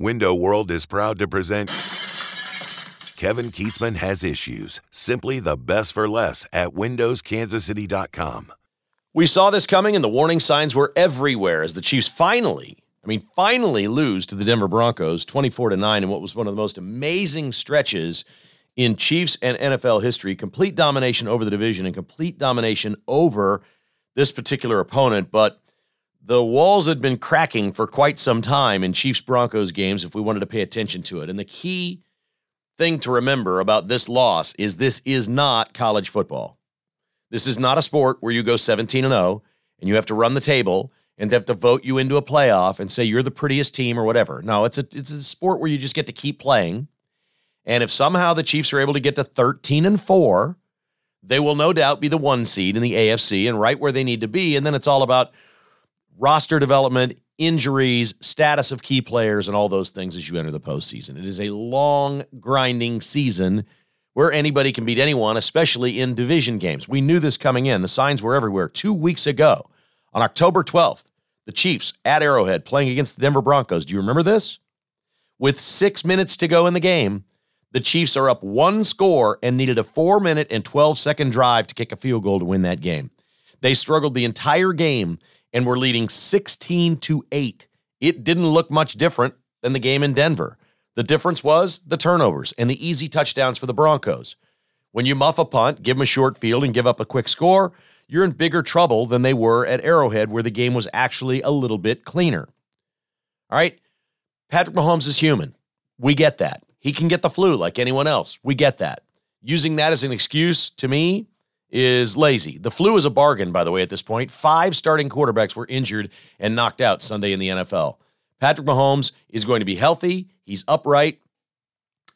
Window World is proud to present Kevin Kietzman Has Issues. Simply the best for less at WindowsKansasCity.com. We saw this coming, and the warning signs were everywhere as the Chiefs finally, I mean, finally lose to the Denver Broncos 24 to 9 in what was one of the most amazing stretches in Chiefs and NFL history. Complete domination over the division and complete domination over this particular opponent. But the walls had been cracking for quite some time in Chiefs Broncos games if we wanted to pay attention to it. And the key thing to remember about this loss is this is not college football. This is not a sport where you go 17 and 0 and you have to run the table and they have to vote you into a playoff and say you're the prettiest team or whatever. No, it's a it's a sport where you just get to keep playing. And if somehow the Chiefs are able to get to 13 and 4, they will no doubt be the one seed in the AFC and right where they need to be. And then it's all about roster development, injuries, status of key players, and all those things as you enter the postseason. It is a long, grinding season where anybody can beat anyone, especially in division games. We knew this coming in. The signs were everywhere. Two weeks ago, on October 12th, the Chiefs at Arrowhead playing against the Denver Broncos. Do you remember this? With six minutes to go in the game, the Chiefs are up one score and needed a four minute and 12 second drive to kick a field goal to win that game. They struggled the entire game and we were leading 16 to 8. It didn't look much different than the game in Denver. The difference was the turnovers and the easy touchdowns for the Broncos. When you muff a punt, give them a short field, and give up a quick score, you're in bigger trouble than they were at Arrowhead, where the game was actually a little bit cleaner. All right. Patrick Mahomes is human. We get that. He can get the flu like anyone else. We get that. Using that as an excuse to me is lazy. The flu is a bargain, by the way, at this point. Five starting quarterbacks were injured and knocked out Sunday in the NFL. Patrick Mahomes is going to be healthy. He's upright.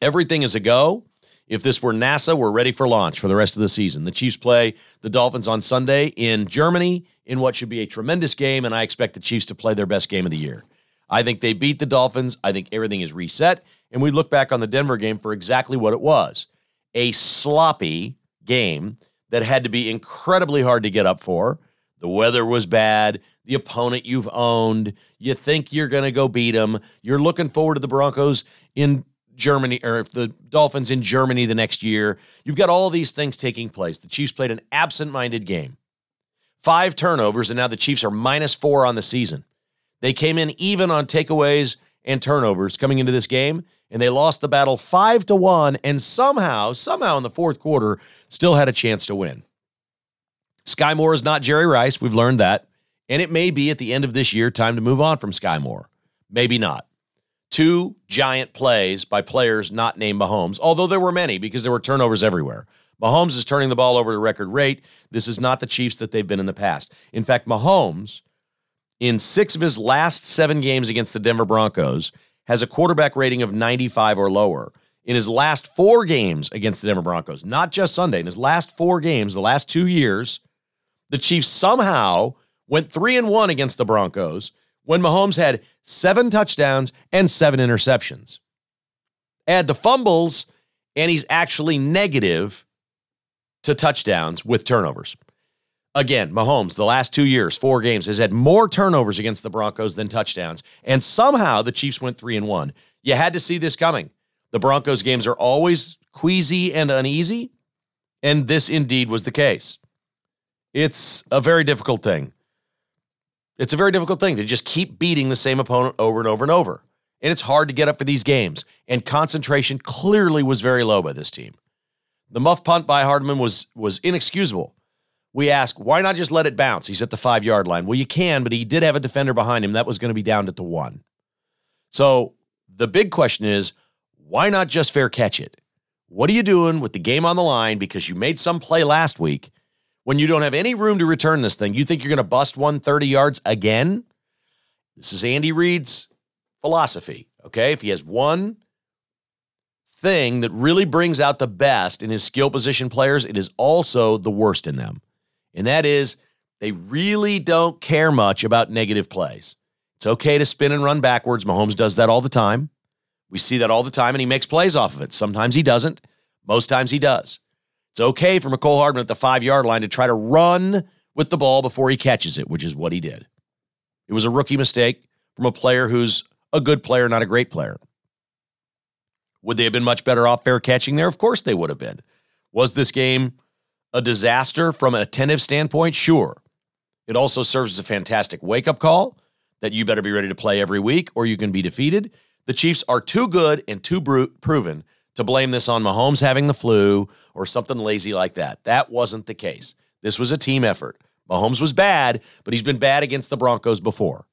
Everything is a go. If this were NASA, we're ready for launch for the rest of the season. The Chiefs play the Dolphins on Sunday in Germany in what should be a tremendous game, and I expect the Chiefs to play their best game of the year. I think they beat the Dolphins. I think everything is reset. And we look back on the Denver game for exactly what it was a sloppy game that had to be incredibly hard to get up for. The weather was bad. The opponent you've owned. You think you're going to go beat them. You're looking forward to the Broncos in Germany or if the Dolphins in Germany the next year. You've got all these things taking place. The Chiefs played an absent minded game. Five turnovers, and now the Chiefs are minus four on the season. They came in even on takeaways and turnovers coming into this game, and they lost the battle five to one. And somehow, somehow in the fourth quarter, still had a chance to win. Skyy Moore is not Jerry Rice. We've learned that. And it may be at the end of this year time to move on from Skyy Moore. Maybe not. Two giant plays by players not named Mahomes, although there were many because there were turnovers everywhere. Mahomes is turning the ball over at a record rate. This is not the Chiefs that they've been in the past. In fact, Mahomes, in six of his last seven games against the Denver Broncos, has a quarterback rating of 95 or lower in his last four games against the Denver Broncos, not just Sunday, in his last four games, the last two years, the Chiefs somehow went three and one against the Broncos when Mahomes had seven touchdowns and seven interceptions. Add the fumbles, and he's actually negative to touchdowns with turnovers. Again, Mahomes, the last two years, four games, has had more turnovers against the Broncos than touchdowns. And somehow the Chiefs went three and one. You had to see this coming. The Broncos games are always queasy and uneasy, and this indeed was the case. It's a very difficult thing. It's a very difficult thing to just keep beating the same opponent over and over and over. And it's hard to get up for these games. And concentration clearly was very low by this team. The muff punt by Hardman was was inexcusable. We ask, why not just let it bounce? He's at the five yard line. Well, you can, but he did have a defender behind him. That was going to be down at the one. So the big question is, why not just fair catch it? What are you doing with the game on the line because you made some play last week when you don't have any room to return this thing? You think you're going to bust 130 yards again? This is Andy Reid's philosophy. Okay. If he has one thing that really brings out the best in his skill position players, it is also the worst in them. And that is they really don't care much about negative plays. It's okay to spin and run backwards. Mahomes does that all the time. We see that all the time, and he makes plays off of it. Sometimes he doesn't. Most times he does. It's okay for Mecole Hardman at the five yard line to try to run with the ball before he catches it, which is what he did. It was a rookie mistake from a player who's a good player, not a great player. Would they have been much better off fair catching there? Of course they would have been. Was this game a disaster from an attentive standpoint? Sure. It also serves as a fantastic wake up call that you better be ready to play every week or you can be defeated. The Chiefs are too good and too bru- proven to blame this on Mahomes having the flu or something lazy like that. That wasn't the case. This was a team effort. Mahomes was bad, but he's been bad against the Broncos before.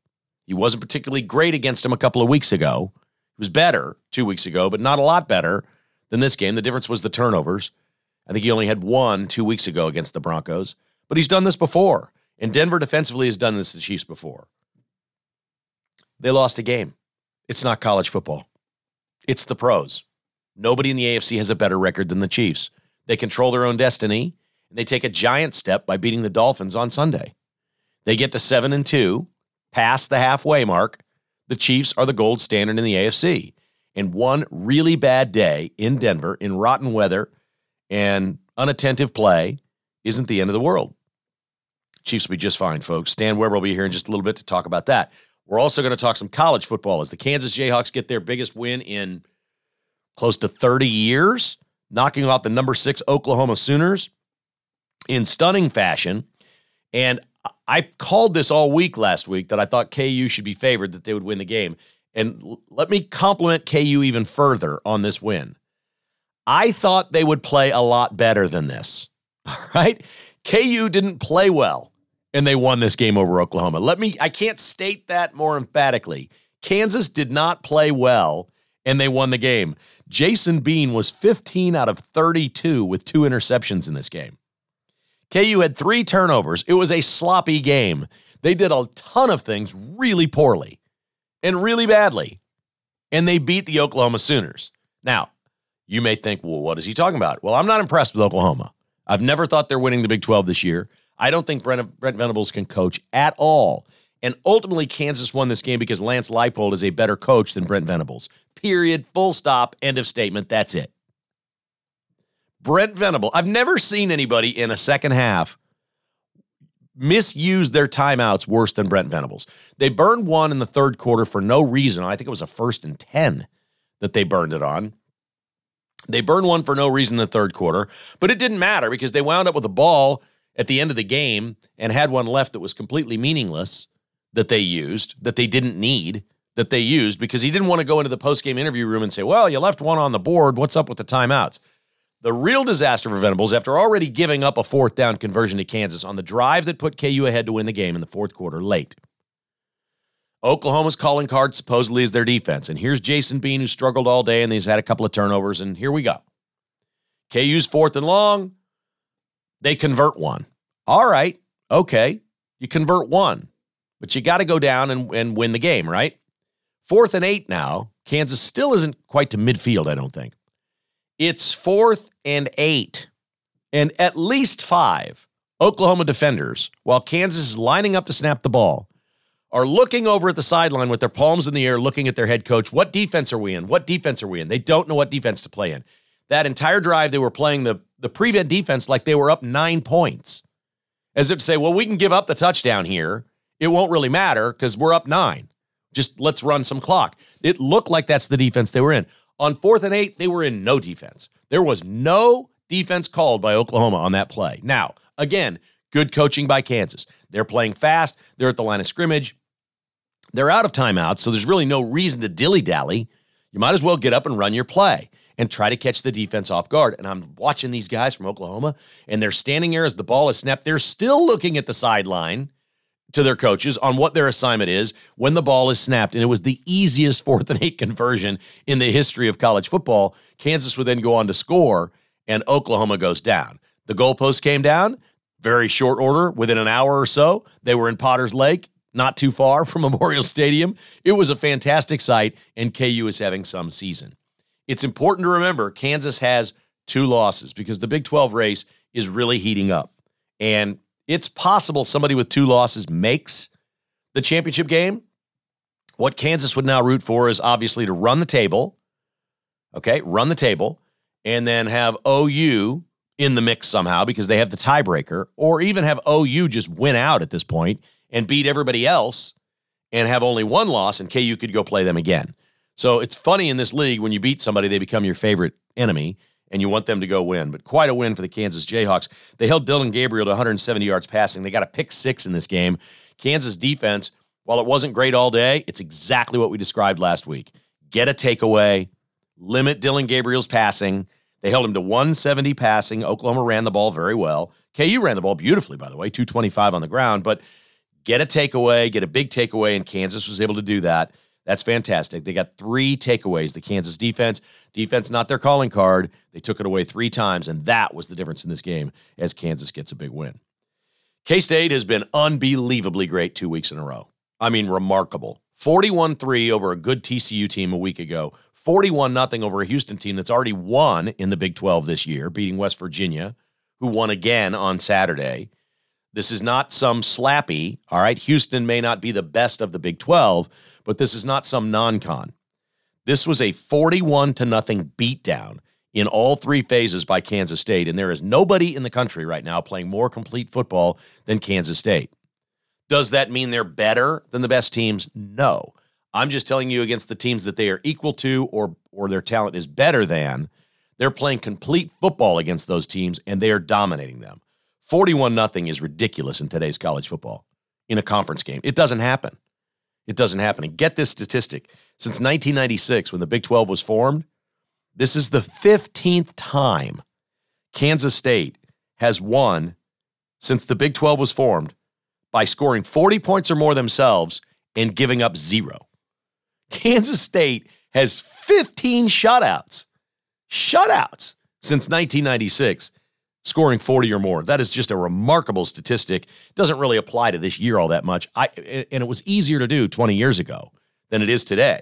He wasn't particularly great against him a couple of weeks ago. He was better two weeks ago, but not a lot better than this game. The difference was the turnovers. I think he only had one two weeks ago against the Broncos, but he's done this before. And Denver defensively has done this to the Chiefs before. They lost a game. It's not college football, it's the pros. Nobody in the AFC has a better record than the Chiefs. They control their own destiny, and they take a giant step by beating the Dolphins on Sunday. They get to 7 and 2, past the halfway mark. The Chiefs are the gold standard in the AFC. And one really bad day in Denver in rotten weather and unattentive play isn't the end of the world. Chiefs will be just fine, folks. Stan Weber will be here in just a little bit to talk about that. We're also going to talk some college football as the Kansas Jayhawks get their biggest win in close to 30 years, knocking off the number six Oklahoma Sooners in stunning fashion. And I called this all week last week that I thought KU should be favored, that they would win the game. And let me compliment KU even further on this win. I thought they would play a lot better than this. All right. KU didn't play well and they won this game over Oklahoma. Let me, I can't state that more emphatically. Kansas did not play well and they won the game. Jason Bean was 15 out of 32 with two interceptions in this game. KU had three turnovers. It was a sloppy game. They did a ton of things really poorly and really badly, and they beat the Oklahoma Sooners. Now, you may think, well, what is he talking about? Well, I'm not impressed with Oklahoma. I've never thought they're winning the Big 12 this year. I don't think Brent, Brent Venables can coach at all. And ultimately, Kansas won this game because Lance Leipold is a better coach than Brent Venables. Period. Full stop. End of statement. That's it. Brent Venable, I've never seen anybody in a second half misuse their timeouts worse than Brent Venables. They burned one in the third quarter for no reason. I think it was a first and 10 that they burned it on. They burned one for no reason in the third quarter, but it didn't matter because they wound up with a ball at the end of the game and had one left that was completely meaningless that they used, that they didn't need, that they used because he didn't want to go into the post-game interview room and say, "Well, you left one on the board. What's up with the timeouts?" The real disaster for Venables, after already giving up a fourth down conversion to Kansas on the drive that put KU ahead to win the game in the fourth quarter late. Oklahoma's calling card supposedly is their defense. And here's Jason Bean, who struggled all day and he's had a couple of turnovers. And here we go. KU's fourth and long. They convert one. All right. Okay. You convert one, but you got to go down and, and win the game, right? Fourth and eight now. Kansas still isn't quite to midfield, I don't think. It's fourth and eight, and at least five Oklahoma defenders, while Kansas is lining up to snap the ball, are looking over at the sideline with their palms in the air, looking at their head coach. What defense are we in? What defense are we in? They don't know what defense to play in. That entire drive, they were playing the, the prevent defense like they were up nine points. As if to say, well, we can give up the touchdown here. It won't really matter because we're up nine. Just let's run some clock. It looked like that's the defense they were in. On fourth and eight, they were in no defense. There was no defense called by Oklahoma on that play. Now, again, good coaching by Kansas. They're playing fast, they're at the line of scrimmage, they're out of timeouts, so there's really no reason to dilly dally. You might as well get up and run your play and try to catch the defense off guard. And I'm watching these guys from Oklahoma, and they're standing there as the ball is snapped. They're still looking at the sideline to their coaches on what their assignment is when the ball is snapped. And it was the easiest fourth and eight conversion in the history of college football. Kansas would then go on to score, and Oklahoma goes down. The goalpost came down, very short order, within an hour or so. They were in Potter's Lake, not too far from Memorial Stadium. It was a fantastic sight, and KU is having some season. It's important to remember Kansas has two losses because the Big 12 race is really heating up. And it's possible somebody with two losses makes the championship game. What Kansas would now root for is obviously to run the table, okay, run the table, and then have OU in the mix somehow because they have the tiebreaker, or even have OU just win out at this point and beat everybody else and have only one loss, and KU could go play them again. So it's funny in this league when you beat somebody, they become your favorite enemy and you want them to go win. But quite a win for the Kansas Jayhawks. They held Dillon Gabriel to 170 yards passing. They got a pick six in this game. Kansas defense, while it wasn't great all day, it's exactly what we described last week. Get a takeaway, limit Dillon Gabriel's passing. They held him to 170 passing. Oklahoma ran the ball very well. KU ran the ball beautifully, by the way, 225 on the ground, but get a takeaway, get a big takeaway, and Kansas was able to do that. That's fantastic. They got three takeaways. The Kansas defense, defense not their calling card. They took it away three times, and that was the difference in this game as Kansas gets a big win. K State has been unbelievably great two weeks in a row. I mean, remarkable. 41 3 over a good TCU team a week ago, 41 0 over a Houston team that's already won in the Big 12 this year, beating West Virginia, who won again on Saturday. This is not some slappy, all right? Houston may not be the best of the Big 12, but this is not some non con. This was a 41 to nothing beatdown in all three phases by Kansas State, and there is nobody in the country right now playing more complete football than Kansas State. Does that mean they're better than the best teams? No. I'm just telling you against the teams that they are equal to or or their talent is better than, they're playing complete football against those teams and they are dominating them. 41 nothing is ridiculous in today's college football in a conference game. It doesn't happen. It doesn't happen. And get this statistic. Since 1996 when the Big 12 was formed, this is the 15th time Kansas State has won since the Big 12 was formed by scoring 40 points or more themselves and giving up zero. Kansas State has 15 shutouts, shutouts since 1996, scoring 40 or more. That is just a remarkable statistic. Doesn't really apply to this year all that much. I and it was easier to do 20 years ago than it is today.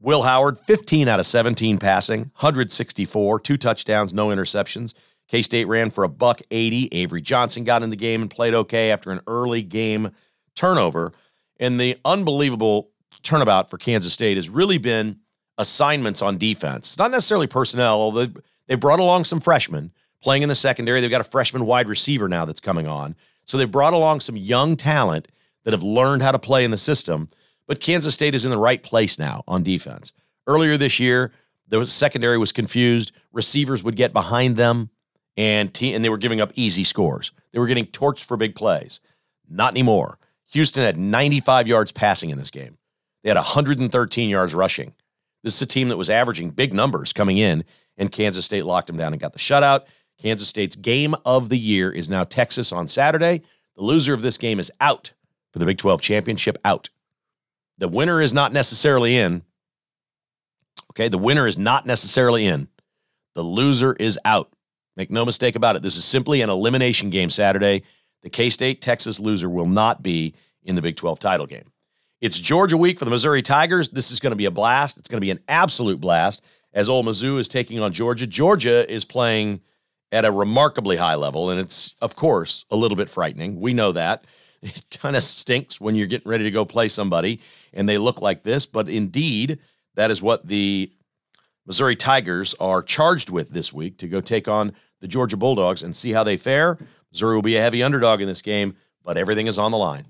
Will Howard, 15 out of 17 passing, 164, two touchdowns, no interceptions. K State ran for a buck 80. Avery Johnson got in the game and played okay after an early game turnover. And the unbelievable turnabout for Kansas State has really been assignments on defense. It's not necessarily personnel, although they brought along some freshmen playing in the secondary. They've got a freshman wide receiver now that's coming on. So they've brought along some young talent that have learned how to play in the system. But Kansas State is in the right place now on defense. Earlier this year, the secondary was confused. Receivers would get behind them and te- and they were giving up easy scores. They were getting torched for big plays. Not anymore. Houston had 95 yards passing in this game. They had 113 yards rushing. This is a team that was averaging big numbers coming in, and Kansas State locked them down and got the shutout. Kansas State's game of the year is now Texas on Saturday. The loser of this game is out for the Big 12 championship. Out. The winner is not necessarily in. Okay, the winner is not necessarily in. The loser is out. Make no mistake about it. This is simply an elimination game Saturday. The K State Texas loser will not be in the Big 12 title game. It's Georgia week for the Missouri Tigers. This is going to be a blast. It's going to be an absolute blast as Ole Mizzou is taking on Georgia. Georgia is playing at a remarkably high level, and it's, of course, a little bit frightening. We know that. It kind of stinks when you're getting ready to go play somebody and they look like this, but indeed, that is what the Missouri Tigers are charged with this week to go take on the Georgia Bulldogs and see how they fare. Missouri will be a heavy underdog in this game, but everything is on the line.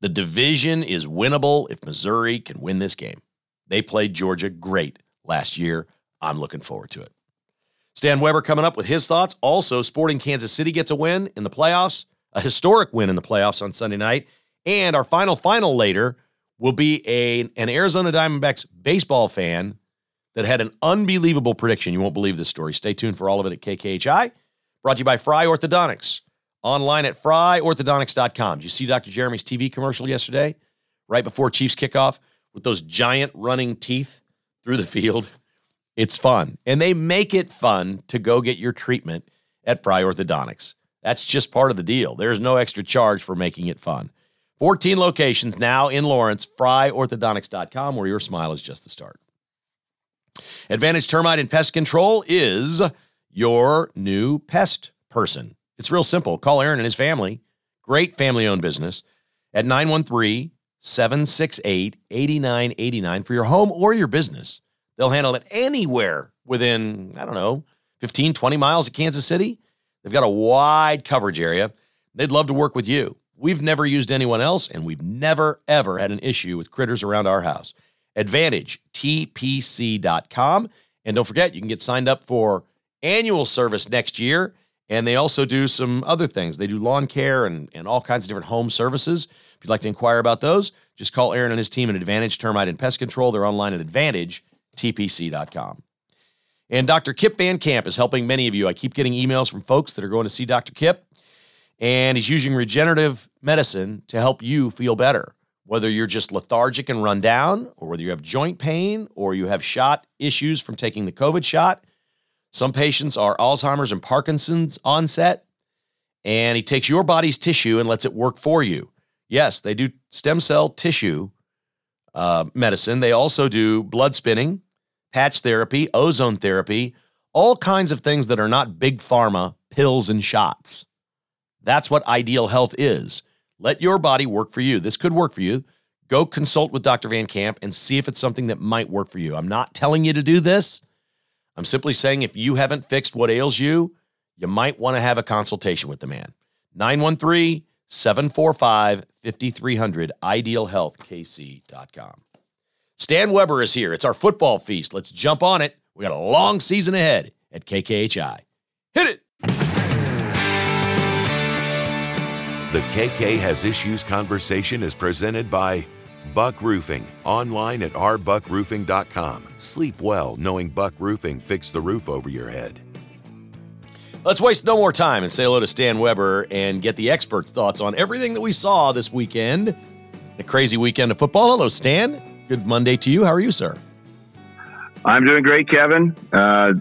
The division is winnable if Missouri can win this game. They played Georgia great last year. I'm looking forward to it. Stan Weber coming up with his thoughts. Also, Sporting Kansas City gets a win in the playoffs, a historic win in the playoffs on Sunday night. And our final final later will be a, an Arizona Diamondbacks baseball fan that had an unbelievable prediction. You won't believe this story. Stay tuned for all of it at KKHI. Brought to you by Fry Orthodontics. Online at fryorthodontics.com. Did you see Dr. Jeremy's TV commercial yesterday, right before Chiefs kickoff, with those giant running teeth through the field? It's fun. And they make it fun to go get your treatment at Fry Orthodontics. That's just part of the deal. There's no extra charge for making it fun. 14 locations now in Lawrence, fryorthodontics.com, where your smile is just the start. Advantage Termite and Pest Control is your new pest person. It's real simple. Call Aaron and his family, great family owned business, at 913 768 8989 for your home or your business. They'll handle it anywhere within, I don't know, 15, 20 miles of Kansas City. They've got a wide coverage area. They'd love to work with you. We've never used anyone else, and we've never, ever had an issue with critters around our house. AdvantageTPC.com. And don't forget, you can get signed up for annual service next year. And they also do some other things. They do lawn care and, and all kinds of different home services. If you'd like to inquire about those, just call Aaron and his team at Advantage Termite and Pest Control. They're online at AdvantageTPC.com. And Dr. Kip Van Camp is helping many of you. I keep getting emails from folks that are going to see Dr. Kip, and he's using regenerative medicine to help you feel better. Whether you're just lethargic and run down, or whether you have joint pain, or you have shot issues from taking the COVID shot. Some patients are Alzheimer's and Parkinson's onset, and he takes your body's tissue and lets it work for you. Yes, they do stem cell tissue uh, medicine. They also do blood spinning patch therapy, ozone therapy, all kinds of things that are not big pharma pills and shots. That's what ideal health is. Let your body work for you. This could work for you. Go consult with Dr. Van Camp and see if it's something that might work for you. I'm not telling you to do this. I'm simply saying if you haven't fixed what ails you, you might want to have a consultation with the man. 913 745 5300, idealhealthkc.com. Stan Weber is here. It's our football feast. Let's jump on it. We got a long season ahead at KKHI. Hit it. The KK Has Issues conversation is presented by Buck Roofing, online at rbuckroofing.com. Sleep well knowing Buck Roofing fixed the roof over your head. Let's waste no more time and say hello to Stan Weber and get the experts' thoughts on everything that we saw this weekend. A crazy weekend of football. Hello, Stan. Good Monday to you. How are you, sir? I'm doing great, Kevin. Uh,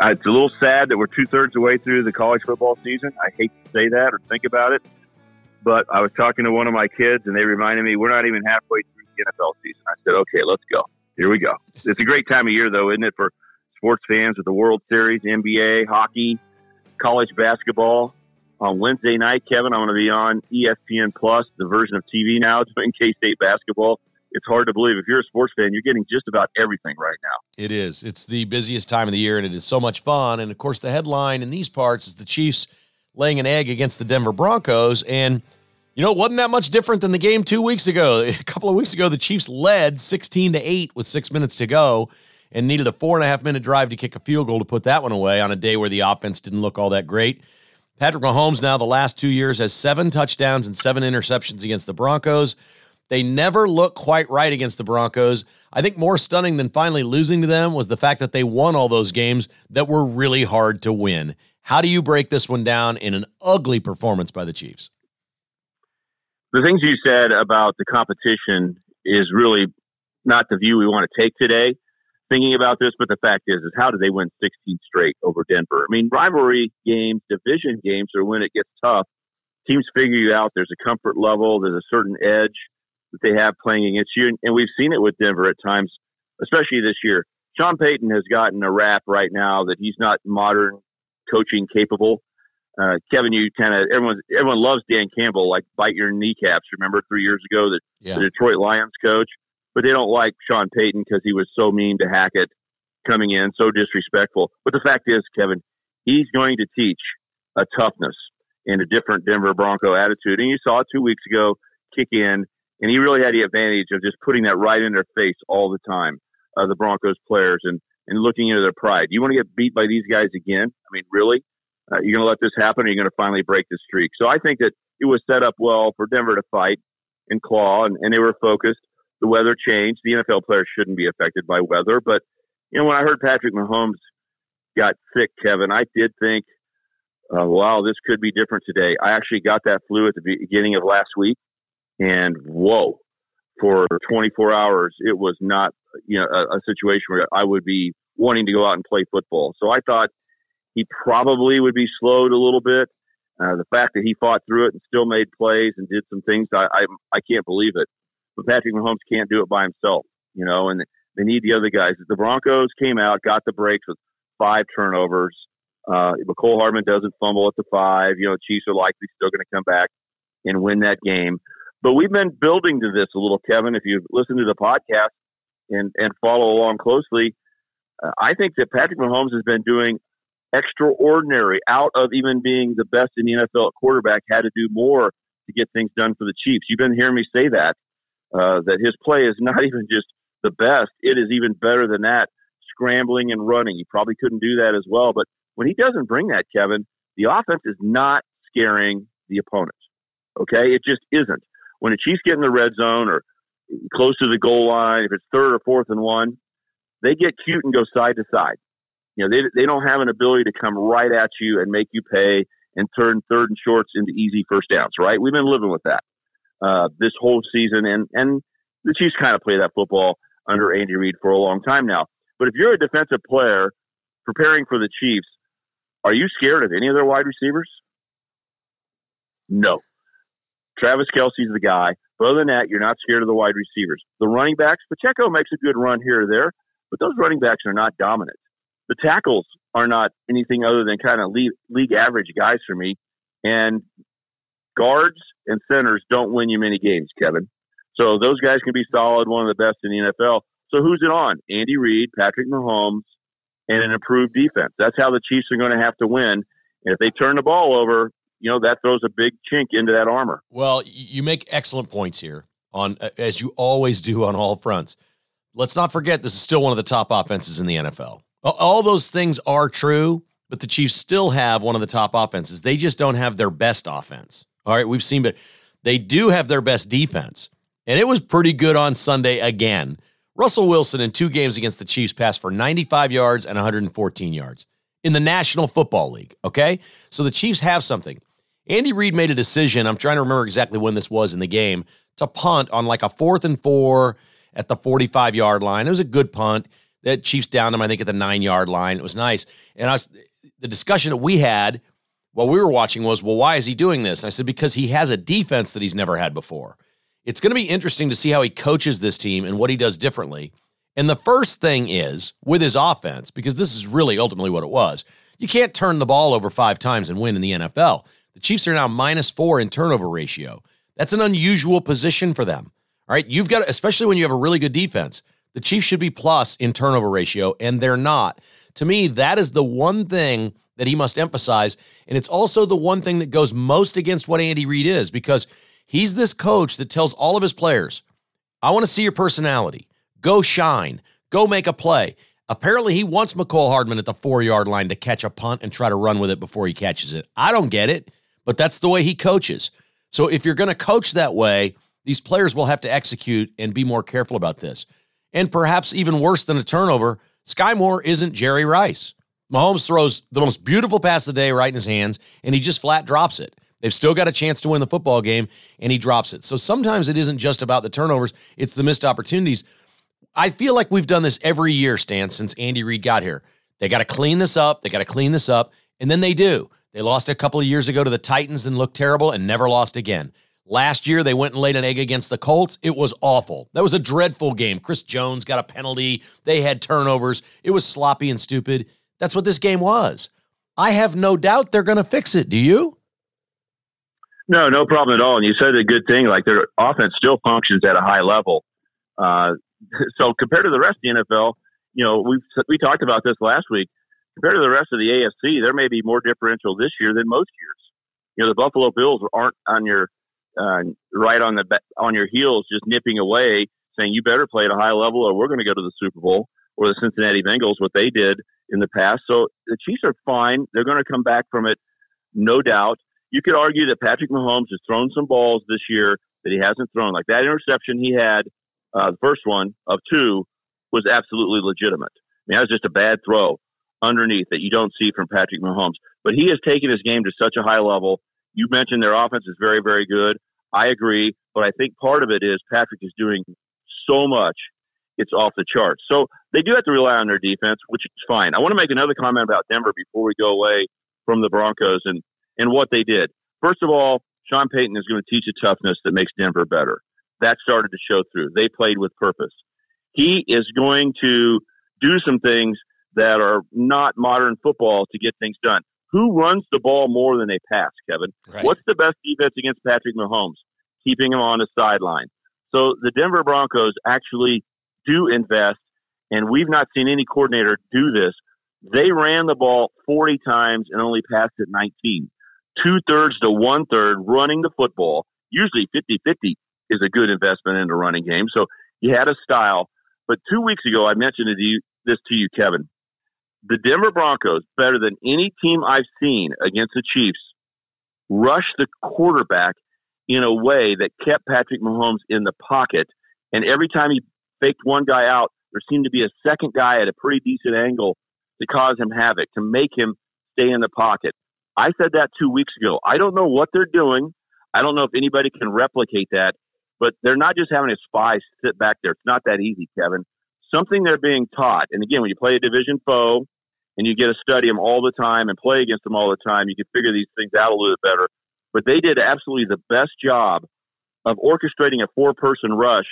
it's a little sad that we're two thirds of the way through the college football season. I hate to say that or think about it, but I was talking to one of my kids and they reminded me we're not even halfway through the NFL season. I said, okay, let's go. Here we go. It's a great time of year, though, isn't it, for sports fans with the World Series, NBA, hockey, college basketball. On Wednesday night, Kevin, I'm going to be on ESPN Plus, the version of TV now, doing K State basketball it's hard to believe. If you're a sports fan, you're getting just about everything right now. It is. It's the busiest time of the year, and it is so much fun. And of course, the headline in these parts is the Chiefs laying an egg against the Denver Broncos. And, you know, it wasn't that much different than the game two weeks ago. A couple of weeks ago, the Chiefs led 16 to 8 with six minutes to go and needed a four and a half minute drive to kick a field goal to put that one away on a day where the offense didn't look all that great. Patrick Mahomes now the last two years has seven touchdowns and seven interceptions against the Broncos. They never look quite right against the Broncos. I think more stunning than finally losing to them was the fact that they won all those games that were really hard to win. How do you break this one down in an ugly performance by the Chiefs? The things you said about the competition is really not the view we want to take today. Thinking about this, but the fact is, is how do they win 16 straight over Denver? I mean, rivalry games, division games are when it gets tough. Teams figure you out. There's a comfort level. There's a certain edge that they have playing against you. And we've seen it with Denver at times, especially this year. Sean Payton has gotten a rap right now that he's not modern coaching capable. Uh, Kevin, you kind of everyone everyone loves Dan Campbell, like bite your kneecaps. Remember three years ago that yeah. the Detroit Lions coach, but they don't like Sean Payton because he was so mean to Hackett coming in, so disrespectful. But the fact is, Kevin, he's going to teach a toughness and a different Denver Bronco attitude. And you saw it two weeks ago kick in and he really had the advantage of just putting that right in their face all the time, uh, the Broncos players, and and looking into their pride. You want to get beat by these guys again? I mean, really? Uh, you're going to let this happen, or you're going to finally break the streak? So I think that it was set up well for Denver to fight and claw, and, and they were focused. The weather changed. The NFL players shouldn't be affected by weather, but you know, when I heard Patrick Mahomes got sick, Kevin, I did think, uh, wow, this could be different today. I actually got that flu at the beginning of last week and whoa, for 24 hours, it was not you know a, a situation where I would be wanting to go out and play football. So I thought he probably would be slowed a little bit. Uh, the fact that he fought through it and still made plays and did some things, I, I I can't believe it. But Patrick Mahomes can't do it by himself, you know, and they need the other guys. The Broncos came out, got the breaks with five turnovers. Uh, Mecole Hardman doesn't fumble at the five. You know, Chiefs are likely still going to come back and win that game. But we've been building to this a little, Kevin. If you listen to the podcast and, and follow along closely, uh, I think that Patrick Mahomes has been doing extraordinary out of even being the best in the NFL quarterback, had to do more to get things done for the Chiefs. You've been hearing me say that, uh, that his play is not even just the best, it is even better than that, scrambling and running. He probably couldn't do that as well. But when he doesn't bring that, Kevin, the offense is not scaring the opponent. Okay? It just isn't. When the Chiefs get in the red zone or close to the goal line, if it's third or fourth and one, they get cute and go side to side. You know, they, they don't have an ability to come right at you and make you pay and turn third and shorts into easy first downs, right? We've been living with that uh, this whole season, and, and the Chiefs kind of play that football under Andy Reid for a long time now. But if you're a defensive player preparing for the Chiefs, are you scared of any of their wide receivers? No. Travis Kelce's the guy. But other than that, you're not scared of the wide receivers. The running backs, Pacheco makes a good run here or there, but those running backs are not dominant. The tackles are not anything other than kind of league, league average guys for me. And guards and centers don't win you many games, Kevin. So those guys can be solid, one of the best in the NFL. So who's it on? Andy Reid, Patrick Mahomes, and an improved defense. That's how the Chiefs are going to have to win. And if they turn the ball over, you know that throws a big chink into that armor. Well, you make excellent points here on uh, as you always do on all fronts. Let's not forget this is still one of the top offenses in the NFL. All those things are true, but the Chiefs still have one of the top offenses. They just don't have their best offense. All right, we've seen, but they do have their best defense. And it was pretty good on Sunday again. Russell Wilson in two games against the Chiefs passed for 95 yards and 114 yards in the National Football League. Okay. So the Chiefs have something. Andy Reid made a decision. I'm trying to remember exactly when this was in the game to punt on like a fourth and four at the 45 yard line. It was a good punt. That Chiefs downed him, I think, at the nine yard line. It was nice. And I was, the discussion that we had while we were watching was, well, why is he doing this? I said, because he has a defense that he's never had before. It's going to be interesting to see how he coaches this team and what he does differently. And the first thing is with his offense, because this is really ultimately what it was. You can't turn the ball over five times and win in the NFL. The Chiefs are now minus four in turnover ratio. That's an unusual position for them. All right. You've got, especially when you have a really good defense, the Chiefs should be plus in turnover ratio, and they're not. To me, that is the one thing that he must emphasize. And it's also the one thing that goes most against what Andy Reid is because he's this coach that tells all of his players, I want to see your personality. Go shine. Go make a play. Apparently, he wants Mecole Hardman at the four yard line to catch a punt and try to run with it before he catches it. I don't get it, but that's the way he coaches. So if you're going to coach that way, these players will have to execute and be more careful about this. And perhaps even worse than a turnover, Skyy Moore isn't Jerry Rice. Mahomes throws the most beautiful pass of the day right in his hands, and he just flat drops it. They've still got a chance to win the football game, and he drops it. So sometimes it isn't just about the turnovers, it's the missed opportunities. I feel like we've done this every year, Stan, since Andy Reid got here. They got to clean this up. They got to clean this up. And then they do. They lost a couple of years ago to the Titans and looked terrible and never lost again. Last year, they went and laid an egg against the Colts. It was awful. That was a dreadful game. Chris Jones got a penalty. They had turnovers. It was sloppy and stupid. That's what this game was. I have no doubt they're going to fix it. Do you? No, no problem at all. And you said a good thing. Like their offense still functions at a high level. Uh, so compared to the rest of the NFL, you know, we we talked about this last week. Compared to the rest of the AFC, there may be more differential this year than most years. You know, the Buffalo Bills aren't on your uh, right on the on your heels, just nipping away, saying you better play at a high level, or we're going to go to the Super Bowl. Or the Cincinnati Bengals, what they did in the past. So the Chiefs are fine. They're going to come back from it, no doubt. You could argue that Patrick Mahomes has thrown some balls this year that he hasn't thrown. Like that interception he had uh, the first one of two was absolutely legitimate. I mean, that was just a bad throw underneath that you don't see from Patrick Mahomes. But he has taken his game to such a high level. You mentioned their offense is very, very good. I agree, but I think part of it is Patrick is doing so much, it's off the charts. So they do have to rely on their defense, which is fine. I want to make another comment about Denver before we go away from the Broncos and, and what they did. First of all, Sean Payton is going to teach a toughness that makes Denver better that started to show through. They played with purpose. He is going to do some things that are not modern football to get things done. Who runs the ball more than they pass, Kevin? Right. What's the best defense against Patrick Mahomes? Keeping him on the sideline. So the Denver Broncos actually do invest, and we've not seen any coordinator do this. They ran the ball 40 times and only passed it 19. Two thirds to one third running the football usually 50 50 is a good investment in the running game. So he had a style. But two weeks ago, I mentioned to you, this to you, Kevin. The Denver Broncos, better than any team I've seen against the Chiefs, rushed the quarterback in a way that kept Patrick Mahomes in the pocket. And every time he faked one guy out, there seemed to be a second guy at a pretty decent angle to cause him havoc, to make him stay in the pocket. I said that two weeks ago. I don't know what they're doing. I don't know if anybody can replicate that, but they're not just having a spy sit back there. It's not that easy, Kevin. Something they're being taught. And again, when you play a division foe and you get to study them all the time and play against them all the time, you can figure these things out a little bit better. But they did absolutely the best job of orchestrating a four person rush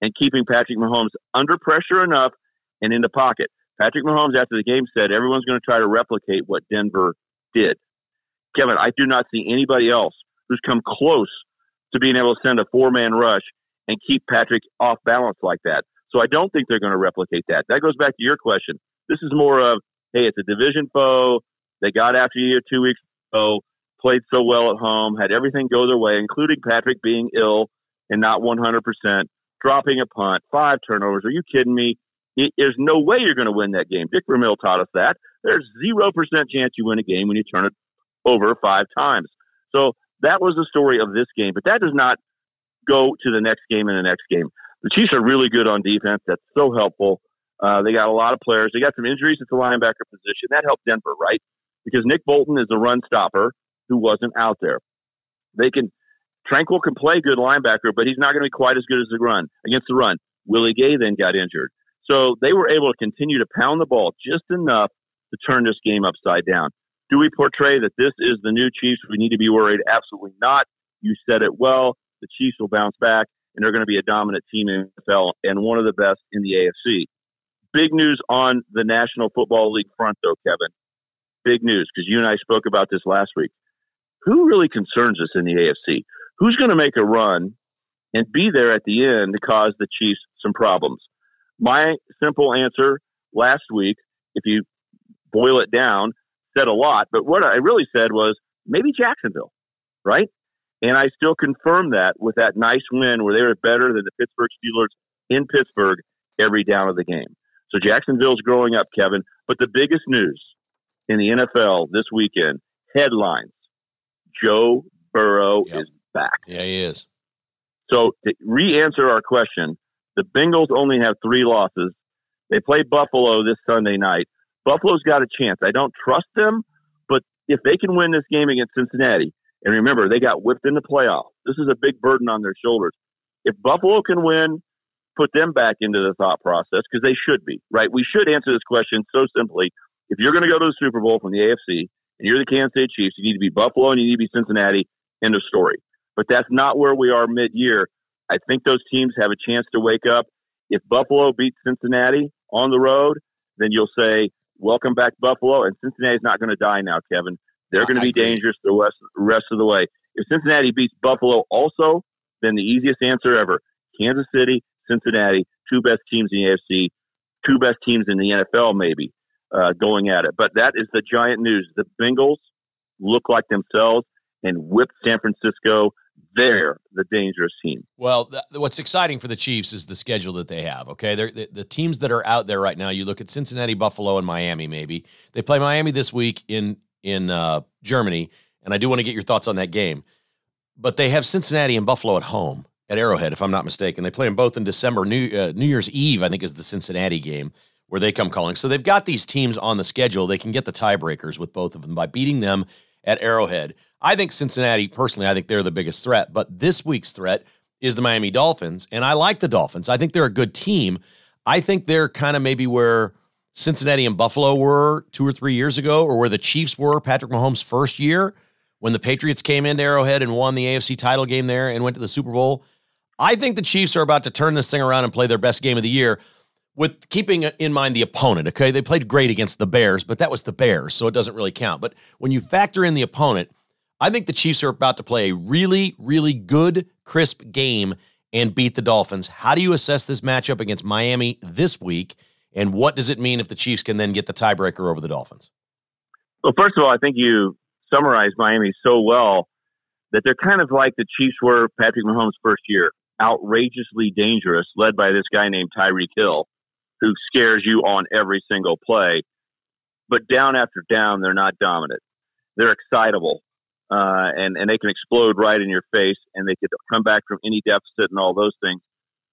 and keeping Patrick Mahomes under pressure enough and in the pocket. Patrick Mahomes, after the game, said everyone's going to try to replicate what Denver did. Kevin, I do not see anybody else who's come close to being able to send a four man rush and keep Patrick off balance like that. So I don't think they're going to replicate that. That goes back to your question. This is more of, hey, it's a division foe. They got after you two weeks ago, played so well at home, had everything go their way, including Patrick being ill and not 100%, dropping a punt, five turnovers. Are you kidding me? There's no way you're going to win that game. Dick Vermeil taught us that. There's 0% chance you win a game when you turn it over five times. So that was the story of this game, but that does not go to the next game and the next game. The Chiefs are really good on defense. That's so helpful. Uh, they got a lot of players. They got some injuries at the linebacker position. That helped Denver, right? Because Nick Bolton is a run stopper who wasn't out there. They can Tranquill can play good linebacker, but he's not going to be quite as good as the run against the run. Willie Gay then got injured. So they were able to continue to pound the ball just enough to turn this game upside down. Do we portray that this is the new Chiefs? We need to be worried. Absolutely not. You said it well. The Chiefs will bounce back, and they're going to be a dominant team in the NFL and one of the best in the AFC. Big news on the National Football League front, though, Kevin. Big news because you and I spoke about this last week. Who really concerns us in the AFC? Who's going to make a run and be there at the end to cause the Chiefs some problems? My simple answer last week, if you boil it down, said a lot, but what I really said was maybe Jacksonville, right? And I still confirm that with that nice win where they were better than the Pittsburgh Steelers in Pittsburgh every down of the game. So Jacksonville's growing up, Kevin. But the biggest news in the NFL this weekend headlines Joe Burrow yep. is back. Yeah, he is. So to re answer our question, the Bengals only have three losses. They play Buffalo this Sunday night. Buffalo's got a chance. I don't trust them, but if they can win this game against Cincinnati, and remember, they got whipped in the playoffs, this is a big burden on their shoulders. If Buffalo can win, put them back into the thought process because they should be, right? We should answer this question so simply. If you're going to go to the Super Bowl from the AFC and you're the Kansas City Chiefs, you need to be Buffalo and you need to be Cincinnati. End of story. But that's not where we are mid year. I think those teams have a chance to wake up. If Buffalo beats Cincinnati on the road, then you'll say, welcome back Buffalo. And Cincinnati's not going to die now, Kevin. They're going to be dangerous the rest, rest of the way. If Cincinnati beats Buffalo also, then the easiest answer ever Kansas City, Cincinnati, two best teams in the AFC, two best teams in the NFL, maybe, uh, going at it. But that is the giant news. The Bengals look like themselves and whip San Francisco. They're the dangerous team. Well, th- what's exciting for the Chiefs is the schedule that they have. Okay, the, the teams that are out there right now. You look at Cincinnati, Buffalo, and Miami. Maybe they play Miami this week in in uh, Germany, and I do want to get your thoughts on that game. But they have Cincinnati and Buffalo at home at Arrowhead, if I'm not mistaken. They play them both in December. New uh, New Year's Eve, I think, is the Cincinnati game where they come calling. So they've got these teams on the schedule. They can get the tiebreakers with both of them by beating them at Arrowhead. I think Cincinnati, personally, I think they're the biggest threat. But this week's threat is the Miami Dolphins. And I like the Dolphins. I think they're a good team. I think they're kind of maybe where Cincinnati and Buffalo were two or three years ago, or where the Chiefs were Patrick Mahomes' first year when the Patriots came into Arrowhead and won the AFC title game there and went to the Super Bowl. I think the Chiefs are about to turn this thing around and play their best game of the year with keeping in mind the opponent. Okay. They played great against the Bears, but that was the Bears, so it doesn't really count. But when you factor in the opponent, I think the Chiefs are about to play a really, really good, crisp game and beat the Dolphins. How do you assess this matchup against Miami this week? And what does it mean if the Chiefs can then get the tiebreaker over the Dolphins? Well, first of all, I think you summarized Miami so well. that they're kind of like the Chiefs were Patrick Mahomes' first year, outrageously dangerous, led by this guy named Tyreek Hill, who scares you on every single play. But down after down, they're not dominant. They're excitable, uh, and and they can explode right in your face, and they can come back from any deficit and all those things.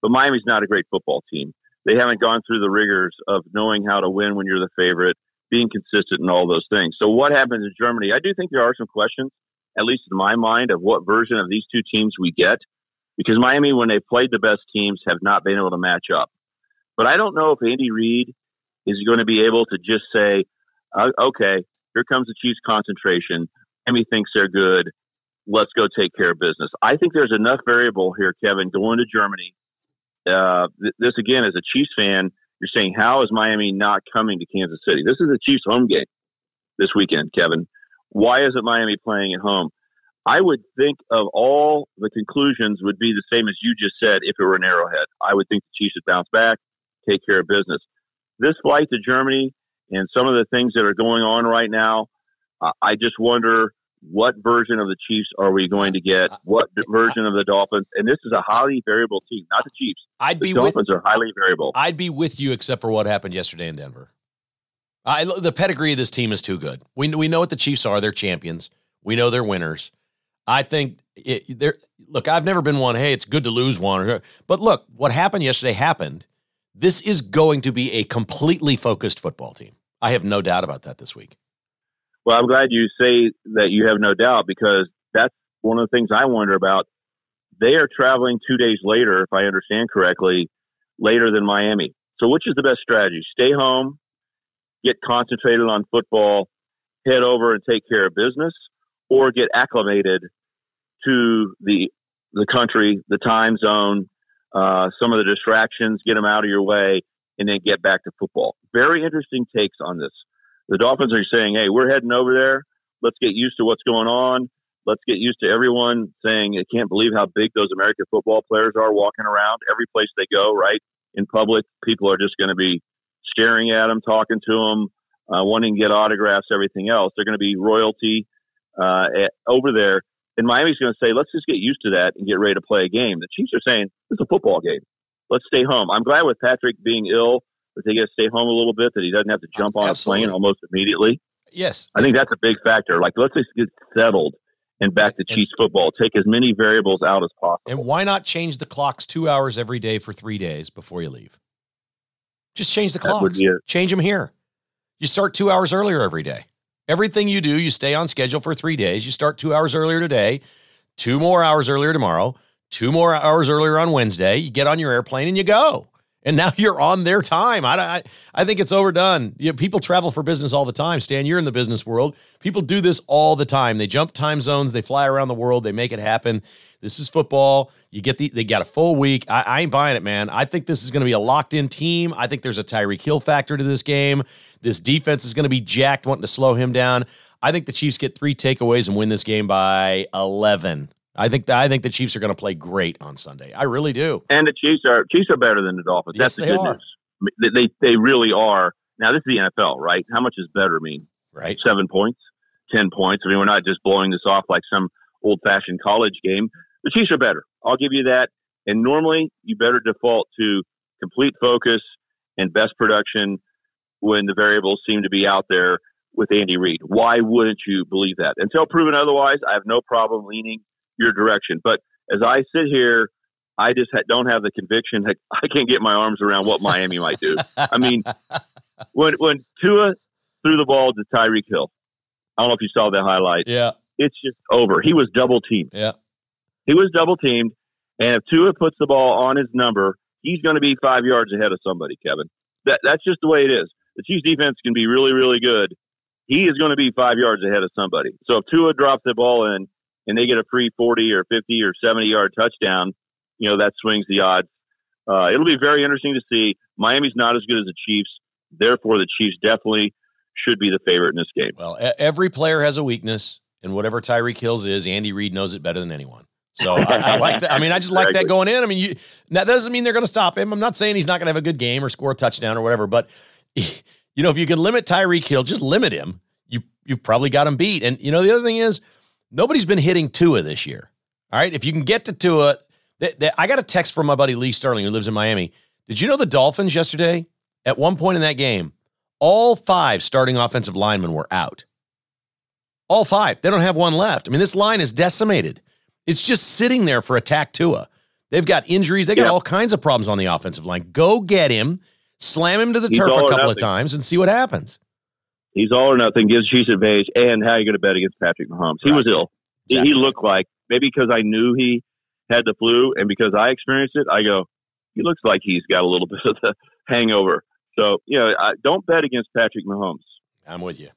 But Miami's not a great football team. They haven't gone through the rigors of knowing how to win when you're the favorite, being consistent, and all those things. So what happens in Germany? I do think there are some questions at least in my mind, of what version of these two teams we get. Because Miami, when they played the best teams, have not been able to match up. But I don't know if Andy Reid is going to be able to just say, uh, okay, here comes the Chiefs' concentration. Miami thinks they're good. Let's go take care of business. I think there's enough variable here, Kevin, going to Germany. Uh, th- this, again, as a Chiefs fan, you're saying, how is Miami not coming to Kansas City? This is a Chiefs home game this weekend, Kevin. Why isn't Miami playing at home? I would think of all the conclusions would be the same as you just said if it were an arrowhead. I would think the Chiefs would bounce back, take care of business. This flight to Germany and some of the things that are going on right now, uh, I just wonder what version of the Chiefs are we going to get? What version of the Dolphins? And this is a highly variable team, not the Chiefs. I'd the be Dolphins with, are highly variable. I'd be with you except for what happened yesterday in Denver. I, the pedigree of this team is too good. We we know what the Chiefs are. They're champions. We know they're winners. I think it, they're look. I've never been one. Hey, it's good to lose one. But look, what happened yesterday happened. This is going to be a completely focused football team. I have no doubt about that this week. Well, I'm glad you say that you have no doubt because that's one of the things I wonder about. They are traveling two days later, if I understand correctly, later than Miami. So, which is the best strategy? Stay home, get concentrated on football, head over and take care of business, or get acclimated to the the country, the time zone, uh, some of the distractions, get them out of your way, and then get back to football. Very interesting takes on this. The Dolphins are saying, "Hey, we're heading over there. Let's get used to what's going on. Let's get used to everyone saying they can't believe how big those American football players are walking around every place they go. Right in public, people are just going to be staring at them, talking to them, uh, wanting to get autographs, everything else. They're going to be royalty uh, at, over there. And Miami's going to say, let's just get used to that and get ready to play a game. The Chiefs are saying, it's a football game. Let's stay home. I'm glad with Patrick being ill that they get to stay home a little bit, that he doesn't have to jump on Absolutely. a plane almost immediately. Yes. I think that's a big factor. Like, let's just get settled and back to Chiefs football. Take as many variables out as possible. And why not change the clocks two hours every day for three days before you leave? Just change the clocks. Change them here. You start two hours earlier every day. Everything you do, you stay on schedule for three days. You start two hours earlier today, two more hours earlier tomorrow, two more hours earlier on Wednesday. You get on your airplane and you go. And now you're on their time. I, I, I think it's overdone. You know, people travel for business all the time. Stan, you're in the business world. People do this all the time. They jump time zones, they fly around the world, they make it happen. This is football. You get the they got a full week. I, I ain't buying it, man. I think this is going to be a locked in team. I think there's a Tyreek Hill factor to this game. This defense is going to be jacked, wanting to slow him down. I think the Chiefs get three takeaways and win this game by eleven. I think the, I think the Chiefs are going to play great on Sunday. I really do. And the Chiefs are Chiefs are better than the Dolphins. Yes, That's the good are. news. They they really are. Now this is the NFL, right? How much is better mean? Right. Seven points, ten points. I mean, we're not just blowing this off like some old fashioned college game. The Chiefs are better. I'll give you that. And normally, you better default to complete focus and best production when the variables seem to be out there with Andy Reid. Why wouldn't you believe that? Until proven otherwise, I have no problem leaning your direction. But as I sit here, I just ha- don't have the conviction that I can't get my arms around what Miami might do. I mean, when when Tua threw the ball to Tyreek Hill, I don't know if you saw that highlight. Yeah, it's just over. He was double teamed. Yeah, he was double teamed, and if Tua puts the ball on his number, he's going to be five yards ahead of somebody. Kevin, that that's just the way it is. The Chiefs defense can be really really good. He is going to be five yards ahead of somebody. So if Tua drops the ball in and they get a free forty or fifty or seventy yard touchdown, you know that swings the odds. Uh, it'll be very interesting to see. Miami's not as good as the Chiefs, therefore the Chiefs definitely should be the favorite in this game. Well, every player has a weakness, and whatever Tyreek Hills is, Andy Reid knows it better than anyone. So I, I, like that. I mean, I just exactly. like that going in. I mean, you, that doesn't mean they're going to stop him. I'm not saying he's not going to have a good game or score a touchdown or whatever, but you know, if you can limit Tyreek Hill, just limit him. You you've probably got him beat. And you know, the other thing is, Nobody's been hitting Tua this year. All right. If you can get to Tua, th- th- I got a text from my buddy Lee Sterling, who lives in Miami. Did you know the Dolphins yesterday, at one point in that game, all five starting offensive linemen were out? All five. They don't have one left. I mean, this line is decimated. It's just sitting there for attack Tua. They've got injuries. They got yeah. all kinds of problems on the offensive line. Go get him, slam him to the He's turf a couple of times, and see what happens. He's all or nothing, gives Chiefs advantage. And how are you going to bet against Patrick Mahomes? He right. was ill. Exactly. He looked like maybe because I knew he had the flu, and because I experienced it, I go, he looks like he's got a little bit of the hangover. So you know, I, don't bet against Patrick Mahomes. I'm with you.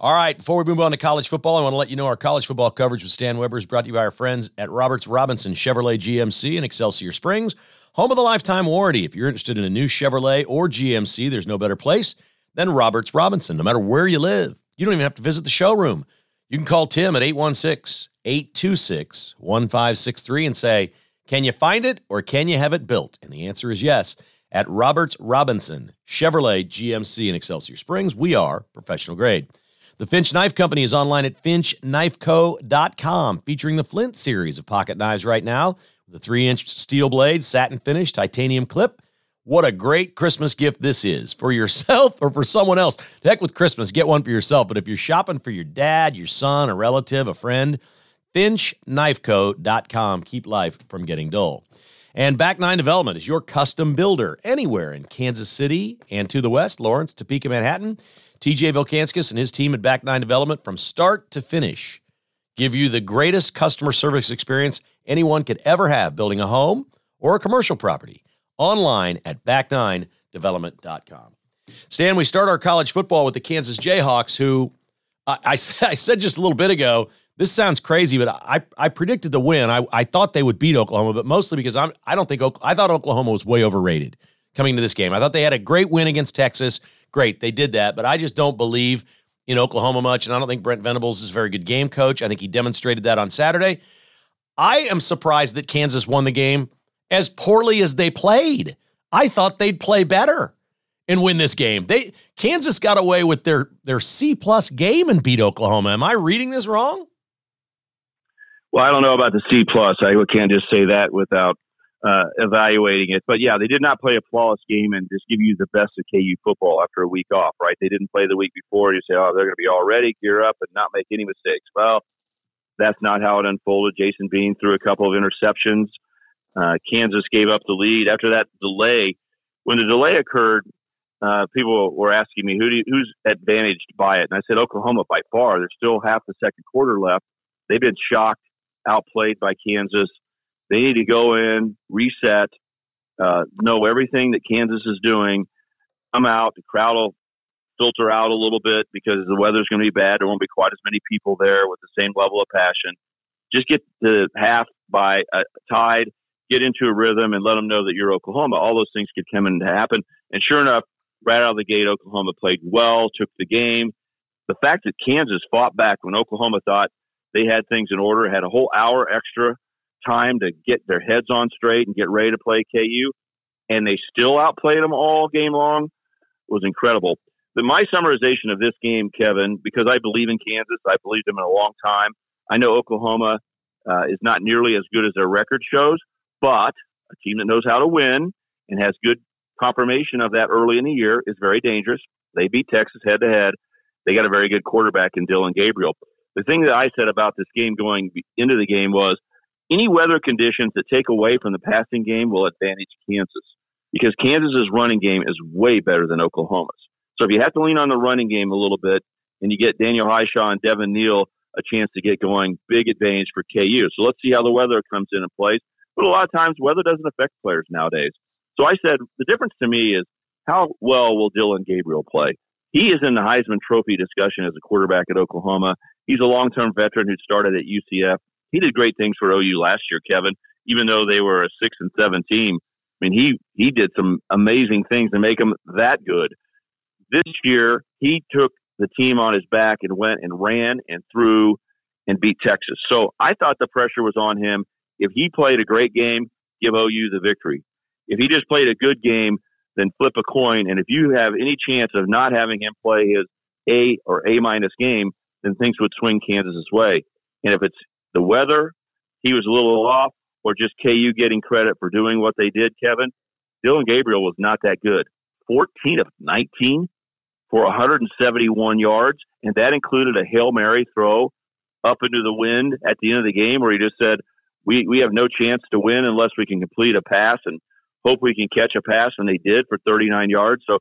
All right, before we move on to college football, I want to let you know our college football coverage with Stan Weber is brought to you by our friends at Roberts Robinson Chevrolet GMC in Excelsior Springs, home of the lifetime warranty. If you're interested in a new Chevrolet or GMC, there's no better place than Roberts Robinson, no matter where you live. You don't even have to visit the showroom. You can call Tim at 816 826 1563 and say, Can you find it or can you have it built? And the answer is yes. At Roberts Robinson Chevrolet GMC in Excelsior Springs, we are professional grade. The Finch Knife Company is online at finchknifeco.com, featuring the Flint series of pocket knives right now a three inch steel blade, satin finish, titanium clip. What a great Christmas gift this is for yourself or for someone else. Heck with Christmas, get one for yourself. But if you're shopping for your dad, your son, a relative, a friend, finchknifeco.com. Keep life from getting dull. And Back Nine Development is your custom builder anywhere in Kansas City and to the west, Lawrence, Topeka, Manhattan. TJ Vilkanskis and his team at Back Nine Development from start to finish give you the greatest customer service experience anyone could ever have building a home or a commercial property online at back9development.com. Stan, we start our college football with the Kansas Jayhawks, who I, I, I said just a little bit ago, this sounds crazy, but I, I predicted the win. I, I thought they would beat Oklahoma, but mostly because I'm I don't think I thought Oklahoma was way overrated coming to this game. I thought they had a great win against Texas. Great, they did that, but I just don't believe in Oklahoma much, and I don't think Brent Venables is a very good game coach. I think he demonstrated that on Saturday. I am surprised that Kansas won the game as poorly as they played. I thought they'd play better and win this game. They Kansas got away with their their C plus game and beat Oklahoma. Am I reading this wrong? Well, I don't know about the C plus. I can't just say that without uh, evaluating it. But yeah, they did not play a flawless game and just give you the best of KU football after a week off, right? They didn't play the week before. You say, oh, they're going to be all ready, gear up, and not make any mistakes. Well, that's not how it unfolded. Jason Bean threw a couple of interceptions. Uh, Kansas gave up the lead after that delay. When the delay occurred, uh, people were asking me who you, who's advantaged by it, and I said Oklahoma by far. There's still half the second quarter left. They've been shocked, outplayed by Kansas. They need to go in, reset, uh, know everything that Kansas is doing, come out. The crowd will filter out a little bit because the weather's going to be bad. There won't be quite as many people there with the same level of passion. Just get the half by uh, tied, get into a rhythm, and let them know that you're Oklahoma. All those things could come to happen. And sure enough, right out of the gate, Oklahoma played well, took the game. The fact that Kansas fought back when Oklahoma thought they had things in order, had a whole hour extra time to get their heads on straight and get ready to play KU, and they still outplayed them all game long was incredible. But my summarization of this game, Kevin, because I believe in Kansas, I believed them in a long time. I know Oklahoma uh, is not nearly as good as their record shows, but a team that knows how to win and has good confirmation of that early in the year is very dangerous. They beat Texas head to head. They got a very good quarterback in Dillon Gabriel. The thing that I said about this game going into the game was any weather conditions that take away from the passing game will advantage Kansas because Kansas's running game is way better than Oklahoma's. So if you have to lean on the running game a little bit and you get Daniel Hishaw and Devin Neal a chance to get going, big advantage for KU. So let's see how the weather comes in and. But a lot of times weather doesn't affect players nowadays. So I said the difference to me is how well will Dillon Gabriel play? He is in the Heisman Trophy discussion as a quarterback at Oklahoma. He's a long-term veteran who started at UCF he did great things for OU last year, Kevin. Even though they were a six and seven team, I mean he he did some amazing things to make them that good. This year, he took the team on his back and went and ran and threw and beat Texas. So I thought the pressure was on him. If he played a great game, give OU the victory. If he just played a good game, then flip a coin. And if you have any chance of not having him play his A or A minus game, then things would swing Kansas's way. And if it's the weather, he was a little off, or just KU getting credit for doing what they did, Kevin, Dillon Gabriel was not that good. 14 of 19 for 171 yards, and that included a Hail Mary throw up into the wind at the end of the game where he just said, we, we have no chance to win unless we can complete a pass and hope we can catch a pass, and they did for 39 yards. So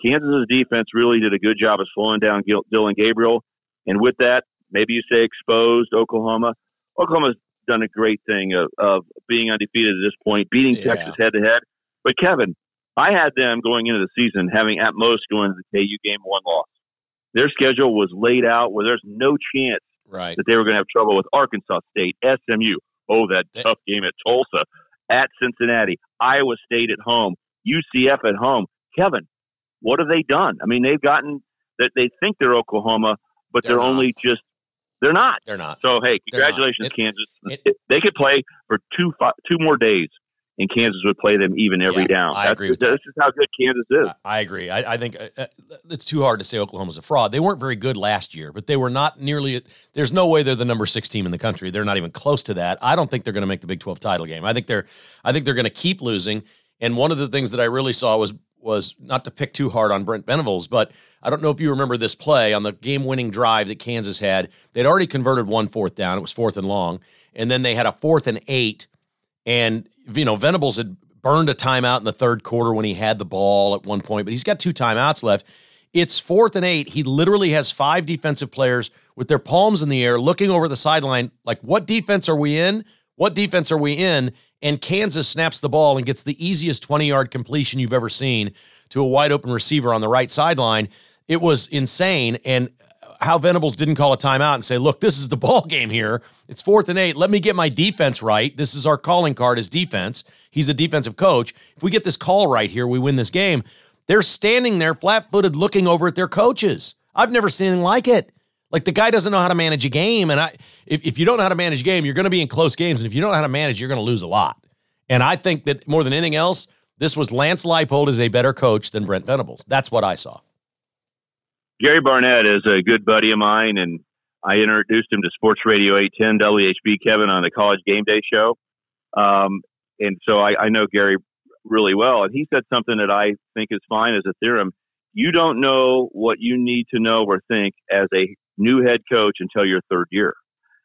Kansas's defense really did a good job of slowing down Dillon Gabriel. And with that, maybe you say exposed Oklahoma. Oklahoma's done a great thing of, of being undefeated at this point, beating yeah. Texas head to head. But Kevin, I had them going into the season having at most going to the KU game one loss. Their schedule was laid out where there's no chance right. that they were going to have trouble with Arkansas State, SMU. Oh, that tough game at Tulsa, at Cincinnati, Iowa State at home, UCF at home. Kevin, what have they done? I mean, they've gotten that they think they're Oklahoma, but they're, they're only just they're not. They're not. So hey, congratulations, it, Kansas. It, they could play for two two more days and Kansas would play them even every yeah, down. I That's, agree. With this that. is how good Kansas is. I, I agree. I, I think uh, uh, it's too hard to say Oklahoma's a fraud. They weren't very good last year, but they were not nearly. There's no way they're the number six team in the country. They're not even close to that. I don't think they're going to make the Big 12 title game. I think they're. I think they're going to keep losing. And one of the things that I really saw was was not to pick too hard on Brent Venables, but I don't know if you remember this play on the game-winning drive that Kansas had. They'd already converted one fourth down. It was fourth and long, and then they had a fourth and eight, and you know Venables had burned a timeout in the third quarter when he had the ball at one point, but he's got two timeouts left. It's fourth and eight. He literally has five defensive players with their palms in the air looking over the sideline, like, what defense are we in? What defense are we in? And Kansas snaps the ball and gets the easiest 20 yard completion you've ever seen to a wide open receiver on the right sideline. It was insane. And how Venables didn't call a timeout and say, look, this is the ball game here. It's fourth and eight. Let me get my defense right. This is our calling card as defense. He's a defensive coach. If we get this call right here, we win this game. They're standing there flat footed looking over at their coaches. I've never seen anything like it. Like the guy doesn't know how to manage a game. And I if, if you don't know how to manage a game, you're going to be in close games. And if you don't know how to manage, you're going to lose a lot. And I think that more than anything else, this was Lance Leipold is a better coach than Brent Venables. That's what I saw. Gary Barnett is a good buddy of mine, and I introduced him to Sports Radio 810 WHB Kevin on the College Game Day show. Um, and so I, I know Gary really well. And he said something that I think is fine as a theorem. You don't know what you need to know or think as a new head coach until your third year.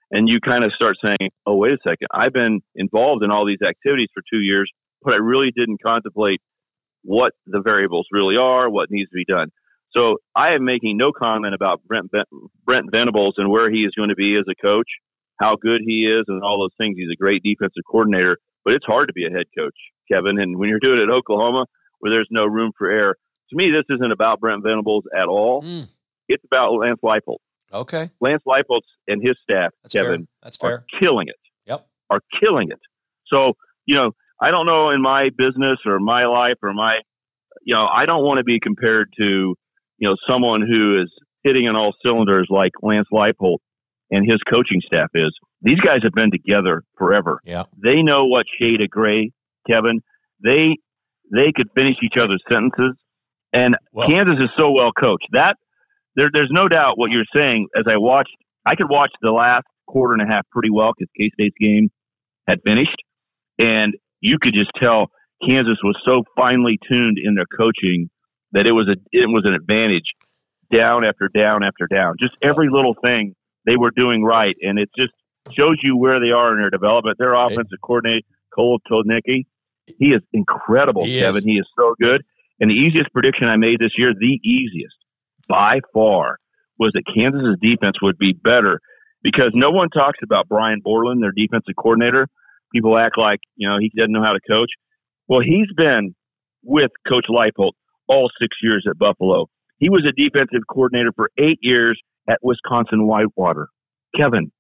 And you kind of start saying, oh, wait a second. I've been involved in all these activities for two years, but I really didn't contemplate what the variables really are, what needs to be done. So I am making no comment about Brent Brent Venables and where he is going to be as a coach, how good he is, and all those things. He's a great defensive coordinator, but it's hard to be a head coach, Kevin. And when you're doing it at Oklahoma, where there's no room for error, to me, this isn't about Brent Venables at all. Mm. It's about Lance Leipold. Okay. Lance Leipold and his staff, That's Kevin, fair. That's fair. are killing it. Yep. Are killing it. So, you know, I don't know in my business or my life or my, you know, I don't want to be compared to you know, someone who is hitting on all cylinders like Lance Leipold and his coaching staff is. These guys have been together forever. Yeah. They know what shade of gray, Kevin. They they could finish each other's sentences. And well, Kansas is so well coached. That there, there's no doubt what you're saying. As I watched, I could watch the last quarter and a half pretty well because K State's game had finished, and you could just tell Kansas was so finely tuned in their coaching that it was a it was an advantage down after down after down. Just every little thing they were doing right, and it just shows you where they are in their development. Their offensive coordinator Cole Toednicki, he is incredible, he Kevin. Is. He is so good. And the easiest prediction I made this year, the easiest by far, was that Kansas's defense would be better because no one talks about Brian Borland, their defensive coordinator. People act like you know he doesn't know how to coach. Well, he's been with Coach Leipold all six years at Buffalo. He was a defensive coordinator for eight years at Wisconsin Whitewater. Kevin,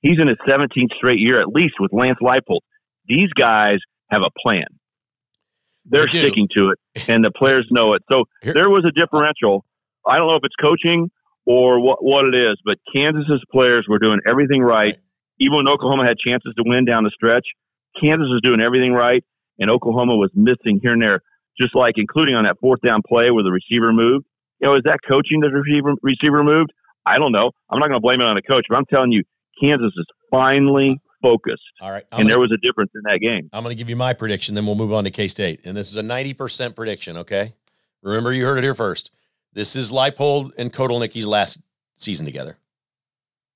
he's in his 17th straight year at least with Lance Leipold. These guys have a plan. They're they sticking to it, and the players know it. So there was a differential. I don't know if it's coaching or what, what it is, but Kansas's players were doing everything right. Even when Oklahoma had chances to win down the stretch, Kansas was doing everything right, and Oklahoma was missing here and there just like including on that fourth down play where the receiver moved. You know, is that coaching the receiver receiver moved? I don't know. I'm not going to blame it on the coach, but I'm telling you, Kansas is finally focused. All right. I'm and gonna, there was a difference in that game. I'm going to give you my prediction, then we'll move on to K State. And this is a 90% prediction, okay? Remember, you heard it here first. This is Leipold and Kotelnicki's last season together.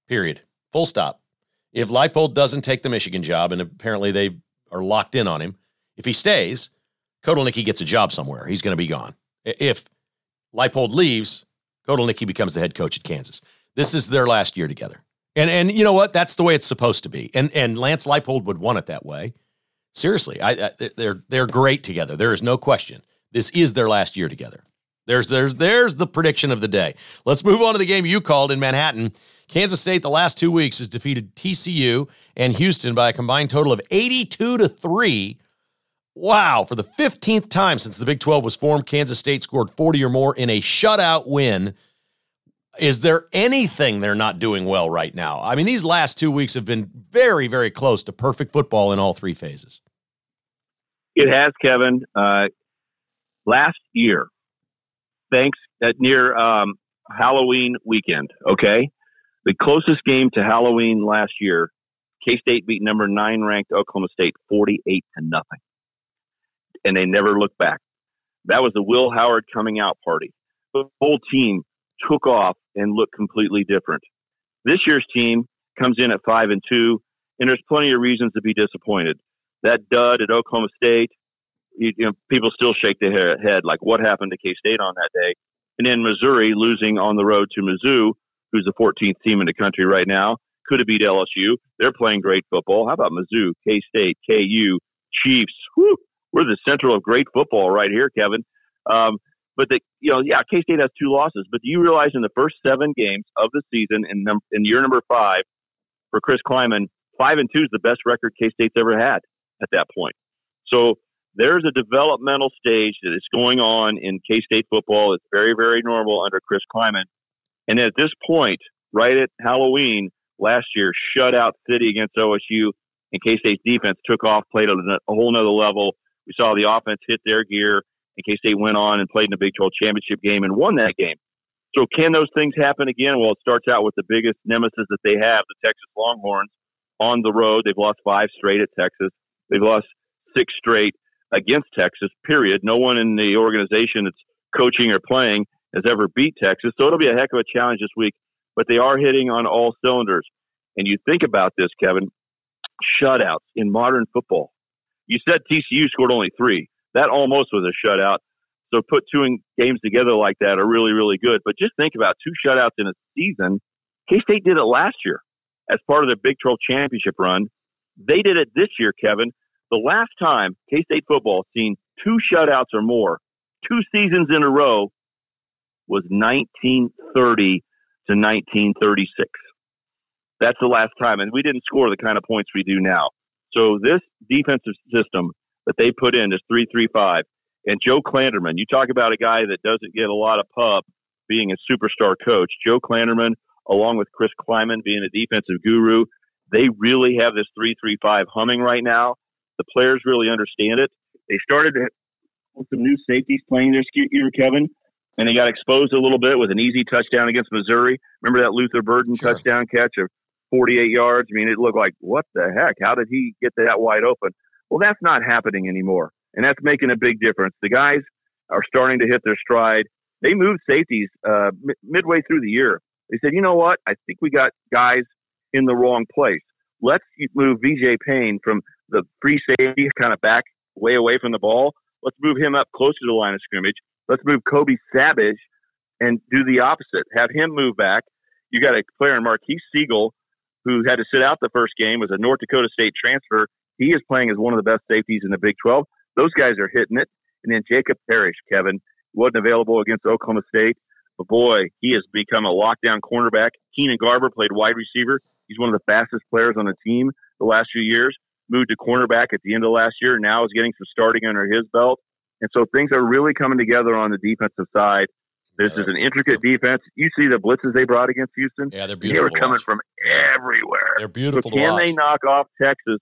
Period. Full stop. If Leipold doesn't take the Michigan job, and apparently they are locked in on him, if he stays, Kotelnicki gets a job somewhere. He's going to be gone. If Leipold leaves, Kotelnicki becomes the head coach at Kansas. This is their last year together. And and you know what? That's the way it's supposed to be. And and Lance Leipold would want it that way. Seriously, I, I, they're they're great together. There is no question. This is their last year together. There's there's there's the prediction of the day. Let's move on to the game you called in Manhattan. Kansas State the last two weeks has defeated TCU and Houston by a combined total of 82 to 3. Wow, for the 15th time since the Big 12 was formed, Kansas State scored 40 or more in a shutout win is there anything they're not doing well right now? I mean, these last two weeks have been very, very close to perfect football in all three phases. It has, Kevin. Uh, last year, thanks at near um, Halloween weekend, okay? The closest game to Halloween last year, K State beat number nine ranked Oklahoma State 48 to nothing. And they never looked back. That was the Will Howard coming out party. The whole team took off and looked completely different. This year's team comes in at five and two, and there's plenty of reasons to be disappointed. That dud at Oklahoma State, you, you know, people still shake their head like, what happened to K State on that day? And then Missouri losing on the road to Mizzou, who's the 14th team in the country right now, could have beat LSU. They're playing great football. How about Mizzou, K State, KU, Chiefs? We're the central of great football right here, Kevin. Um, but the, you know, yeah, K State has two losses. But do you realize in the first seven games of the season, in num- in year number five, for Chris Klieman, five and two is the best record K State's ever had at that point. So there's a developmental stage that is going on in K State football. It's very, very normal under Chris Klieman. And at this point, right at Halloween last year, shutout city against OSU, and K State's defense took off, played at a whole nother level. We saw the offense hit their gear in case they went on and played in the Big 12 championship game and won that game. So can those things happen again? Well, it starts out with the biggest nemesis that they have, the Texas Longhorns, on the road. They've lost five straight at Texas. They've lost six straight against Texas. Period. No one in the organization that's coaching or playing has ever beat Texas. So it'll be a heck of a challenge this week. But they are hitting on all cylinders. And you think about this, Kevin, shutouts in modern football. You said TCU scored only three. That almost was a shutout. So put two games together like that are really, really good. But just think about two shutouts in a season. K State did it last year as part of their Big 12 championship run. They did it this year, Kevin. The last time K State football seen two shutouts or more, two seasons in a row, was 1930 to 1936. That's the last time. And we didn't score the kind of points we do now. So this defensive system that they put in is 335. And Joe Klanderman, you talk about a guy that doesn't get a lot of pub being a superstar coach. Joe Klanderman, along with Chris Klieman being a defensive guru, they really have this 335 humming right now. The players really understand it. They started with some new safeties playing this year, Kevin, and they got exposed a little bit with an easy touchdown against Missouri. Remember that Luther Burden sure. touchdown catch of 48 yards? I mean, it looked like, what the heck? How did he get that wide open? Well, that's not happening anymore. And that's making a big difference. The guys are starting to hit their stride. They moved safeties uh, m- midway through the year. They said, you know what? I think we got guys in the wrong place. Let's move VJ Payne from the free safety, kind of back way away from the ball. Let's move him up closer to the line of scrimmage. Let's move Kobe Savage and do the opposite. Have him move back. You got a player in Marques Sigle who had to sit out the first game, was a North Dakota State transfer. He is playing as one of the best safeties in the Big 12. Those guys are hitting it. And then Jacob Parrish, Kevin, wasn't available against Oklahoma State. But boy, he has become a lockdown cornerback. Keenan Garber played wide receiver. He's one of the fastest players on the team the last few years. Moved to cornerback at the end of last year. Now is getting some starting under his belt. And so things are really coming together on the defensive side. This yeah, is an intricate defense. You see the blitzes they brought against Houston. Yeah, they're beautiful. They were coming from everywhere. They're beautiful. So can they knock off Texas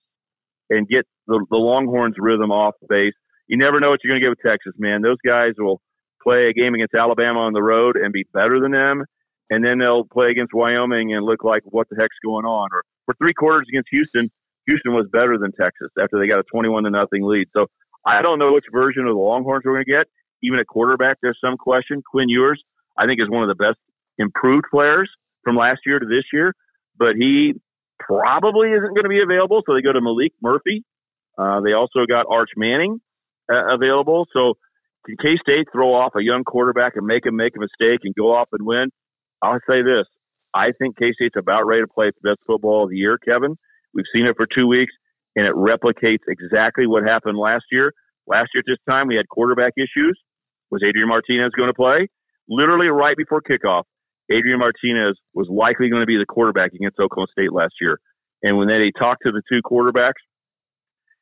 and get the, the Longhorns rhythm off base. You never know what you're going to get with Texas, man. Those guys will play a game against Alabama on the road and be better than them. and then they'll play against Wyoming and look like what the heck's going on. Or for three quarters against Houston, Houston was better than Texas after they got a 21 to nothing lead. So I don't know which version of the Longhorns we're going to get. Even at quarterback, there's some question. Quinn Ewers, I think, is one of the best improved players from last year to this year, but he probably isn't going to be available. So they go to Maalik Murphy. Uh, they also got Arch Manning uh, available. So can K State throw off a young quarterback and make him make a mistake and go off and win? I'll say this. I think K State's about ready to play its best football of the year, Kevin. We've seen it for two weeks, and it replicates exactly what happened last year. Last year at this time, we had quarterback issues. Was Adrian Martinez going to play? Literally right before kickoff, Adrian Martinez was likely going to be the quarterback against Oklahoma State last year. And when they talked to the two quarterbacks,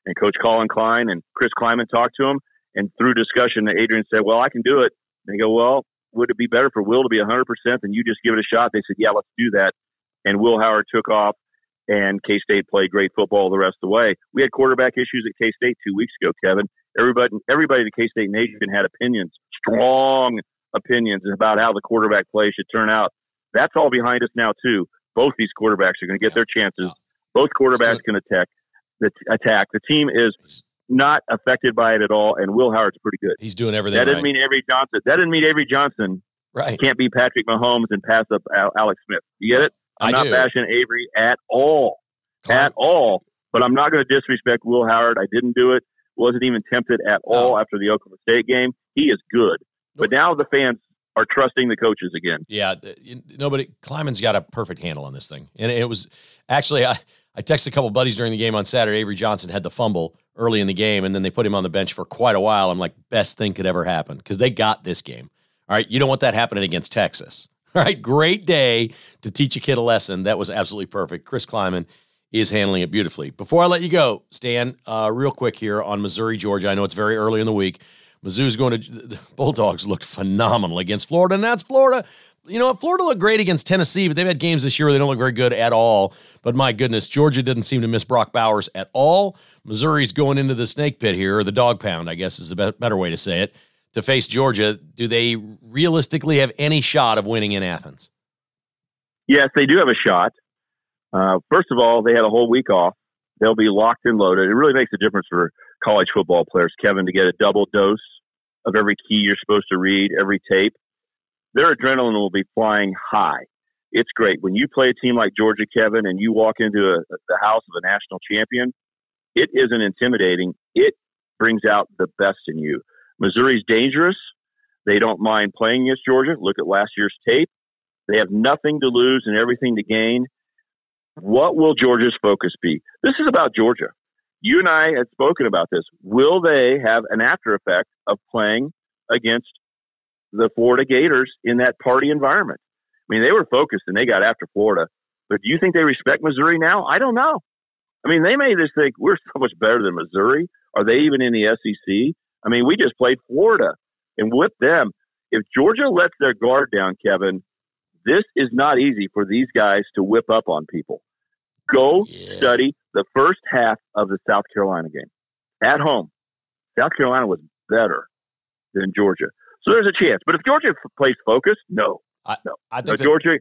and Coach Collin Klein and Chris Klieman talked to him, and through discussion, Adrian said, "Well, I can do it." And they go, "Well, would it be better for Will to be 100% than you just give it a shot?" They said, "Yeah, let's do that." And Will Howard took off, and K State played great football the rest of the way. We had quarterback issues at K State two weeks ago, Kevin. Everybody, everybody at K State Nation had opinions, strong opinions about how the quarterback play should turn out. That's all behind us now too. Both these quarterbacks are going to get their chances. Both quarterbacks can attack. The attack. The team is not affected by it at all, and Will Howard's pretty good. He's doing everything. That doesn't right. mean Avery Johnson. That doesn't mean Avery Johnson right. can't be Patrick Mahomes and pass up Alex Smith. You get it? I'm I not do. bashing Avery at all, Climb- at all. But I'm not going to disrespect Will Howard. I didn't do it. Wasn't even tempted at all No. after the Oklahoma State game. He is good. But now the fans are trusting the coaches again. Yeah, nobody. Klieman's got a perfect handle on this thing, and it was actually I. I texted a couple buddies during the game on Saturday. Avery Johnson had the fumble early in the game, and then they put him on the bench for quite a while. I'm like, best thing could ever happen because they got this game. All right, you don't want that happening against Texas. All right, great day to teach a kid a lesson. That was absolutely perfect. Chris Klieman is handling it beautifully. Before I let you go, Stan, uh, real quick here on Missouri, Georgia. I know it's very early in the week. Mizzou's going to the Bulldogs looked phenomenal against Florida, and that's Florida. You know? Florida looked great against Tennessee, but they've had games this year where they don't look very good at all. But my goodness, Georgia didn't seem to miss Brock Bowers at all. Missouri's going into the snake pit here, or the dog pound, I guess is a better way to say it, to face Georgia. Do they realistically have any shot of winning in Athens? Yes, they do have a shot. Uh, first of all, they had a whole week off. They'll be locked and loaded. It really makes a difference for college football players, Kevin, to get a double dose of every key you're supposed to read, every tape. Their adrenaline will be flying high. It's great. When you play a team like Georgia, Kevin, and you walk into a, the house of a national champion, it isn't intimidating. It brings out the best in you. Missouri's dangerous. They don't mind playing against Georgia. Look at last year's tape. They have nothing to lose and everything to gain. What will Georgia's focus be? This is about Georgia. You and I had spoken about this. Will they have an after effect of playing against the Florida Gators in that party environment? I mean, they were focused and they got after Florida. But do you think they respect Missouri now? I don't know. I mean, they may just think we're so much better than Missouri. Are they even in the SEC? I mean, we just played Florida and whipped them. If Georgia lets their guard down, Kevin, this is not easy for these guys to whip up on people. Go Yeah. study the first half of the South Carolina game at home. South Carolina was better than Georgia. So there's a chance. But if Georgia plays focused, no. I No, think the, Georgia.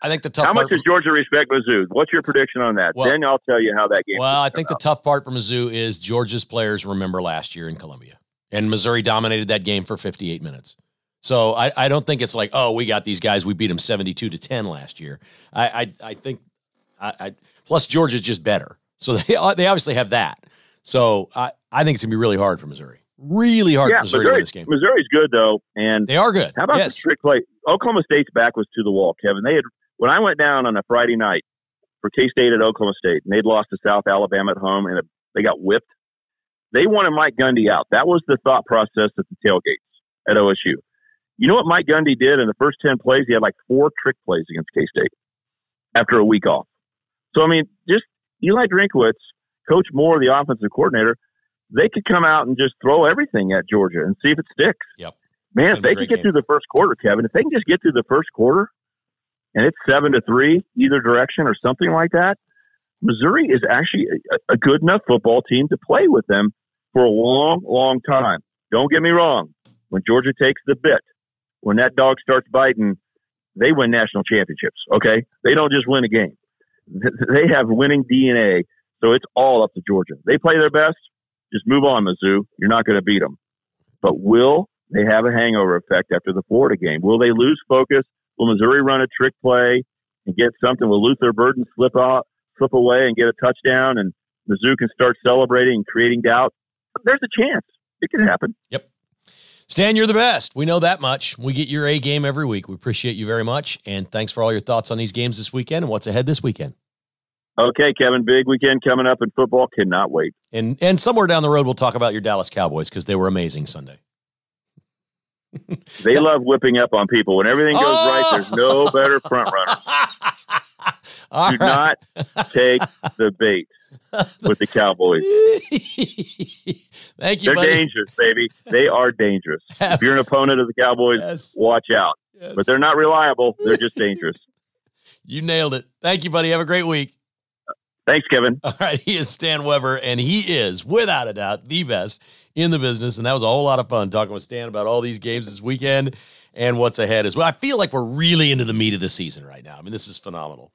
I think the tough How part much does Georgia respect Mizzou? What's your prediction on that? Well- then I'll tell you how that game. Well, I think the tough part for Mizzou is Georgia's players remember last year in Columbia, and Missouri dominated that game for 58 minutes. So I, I don't think it's like, oh, we got these guys, we beat them 72 to 10 last year. I I, I think, I, I plus Georgia's just better, so they they obviously have that. So I, I think it's gonna be really hard for Missouri, really hard yeah, for Missouri to Missouri, this game. Missouri's good though, and They are good. How about yes. the trick play? Oklahoma State's back was to the wall, Kevin. They had when I went down on a Friday night for K State at Oklahoma State, and they'd lost to South Alabama at home, and they got whipped. They wanted Mike Gundy out. That was the thought process at the tailgates at OSU. You know what Mike Gundy did in the first ten plays? He had like four trick plays against K State after a week off. So I mean, just Eli Drinkwitz, Coach Moore, the offensive coordinator, they could come out and just throw everything at Georgia and see if it sticks. Yep. Man, if they could get game. through the first quarter, Kevin, if they can just get through the first quarter and it's seven to three either direction or something like that, Missouri is actually a, a good enough football team to play with them for a long, long time. Don't get me wrong. When Georgia takes the bit, when that dog starts biting, they win national championships. Okay, they don't just win a game; they have winning DNA. So it's all up to Georgia. They play their best. Just move on, Mizzou. You're not going to beat them. But will they have a hangover effect after the Florida game? Will they lose focus? Will Missouri run a trick play and get something? Will Luther Burden slip out, slip away and get a touchdown? And Mizzou can start celebrating and creating doubt. There's a chance it could happen. Yep. Stan, you're the best. We know that much. We get your A game every week. We appreciate you very much. And thanks for all your thoughts on these games this weekend and what's ahead this weekend. Okay, Kevin, big weekend coming up in football. Cannot wait. And and somewhere down the road we'll talk about your Dallas Cowboys because they were amazing Sunday. they love whipping up on people. When everything goes oh! right, there's no better front runner. Do right. not take the bait with the Cowboys. Thank you. They're buddy. dangerous, baby. They are dangerous. if you're an opponent of the Cowboys, yes. watch out. Yes. But they're not reliable. They're just dangerous. you nailed it. Thank you, buddy. Have a great week. Thanks, Kevin. All right. He is Stan Weber, and he is, without a doubt, the best in the business. And that was a whole lot of fun talking with Stan about all these games this weekend and what's ahead as well. I feel like we're really into the meat of the season right now. I mean, this is phenomenal.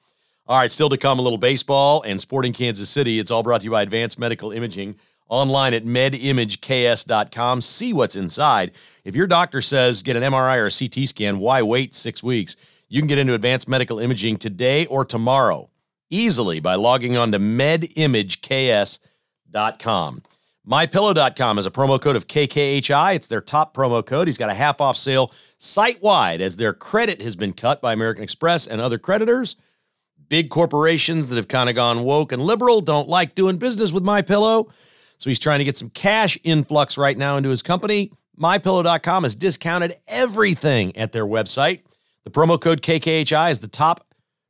All right, still to come a little baseball and sporting Kansas City. It's all brought to you by Advanced Medical Imaging online at medimageks.com. See what's inside. If your doctor says get an MRI or a CT scan, why wait six weeks? You can get into Advanced Medical Imaging today or tomorrow easily by logging on to medimageks.com. MyPillow.com has a promo code of KKHI. It's their top promo code. He's got a half off sale site wide as their credit has been cut by American Express and other creditors. Big corporations that have kind of gone woke and liberal don't like doing business with my pillow. So he's trying to get some cash influx right now into his company. MyPillow.com has discounted everything at their website. The promo code KKHI is the top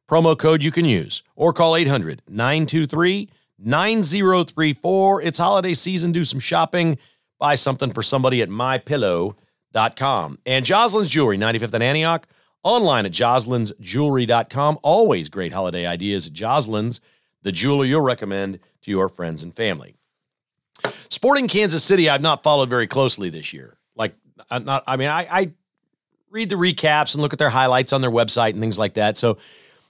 promo code you can use or call 800 923 9034. It's holiday season. Do some shopping. Buy something for somebody at mypillow.com. And Joslin's Jewelry, 95th and Antioch, online at joslinsjewelry.com. Always great holiday ideas at Joslin's, the jeweler you'll recommend to your friends and family. Sporting Kansas City, I've not followed very closely this year. Like, I'm not, I mean, I, I read the recaps and look at their highlights on their website and things like that. So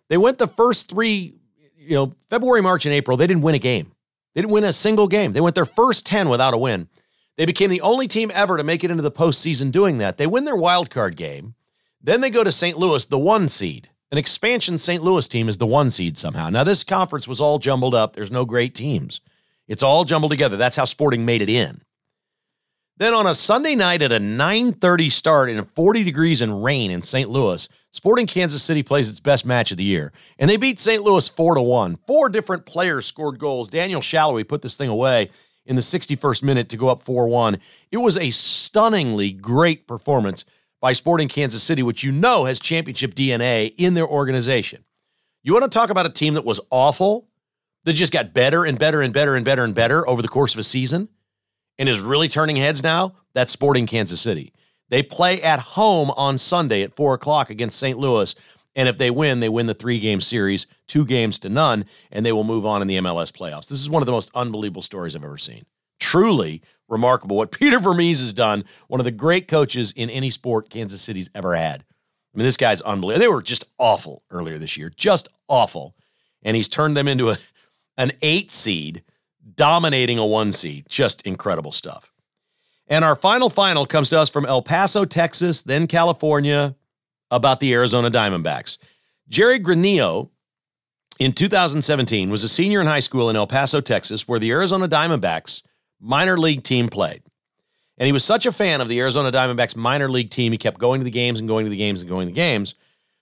they went the first three, you know, February, March, and April, they didn't win a game. They didn't win a single game. They went their first 10 without a win. They became the only team ever to make it into the postseason doing that. They win their wild card game. Then they go to St. Louis, the one seed. An expansion St. Louis team is the one seed somehow. Now, this conference was all jumbled up. There's no great teams. It's all jumbled together. That's how Sporting made it in. Then on a Sunday night at a 9:30 start in 40 degrees and rain in St. Louis, Sporting Kansas City plays its best match of the year, and they beat St. Louis 4 to 1. Four different players scored goals. Daniel Salloi put this thing away in the 61st minute to go up 4-1. It was a stunningly great performance by Sporting Kansas City, which you know has championship DNA in their organization. You want to talk about a team that was awful, that just got better and better and better and better and better over the course of a season? and is really turning heads now, that's Sporting Kansas City. They play at home on Sunday at 4 o'clock against St. Louis. And if they win, they win the three game series, two games to none, and they will move on in the MLS playoffs. This is one of the most unbelievable stories I've ever seen. Truly remarkable what Peter Vermes has done, one of the great coaches in any sport Kansas City's ever had. I mean, this guy's unbelievable. They were just awful earlier this year, just awful. And he's turned them into a, an eight seed dominating a one seed. Just incredible stuff. And our final final comes to us from El Paso, Texas, then California, about the Arizona Diamondbacks. Jerry Granillo in 2017 was a senior in high school in El Paso, Texas, where the Arizona Diamondbacks minor league team played. And he was such a fan of the Arizona Diamondbacks minor league team, he kept going to the games and going to the games and going to the games,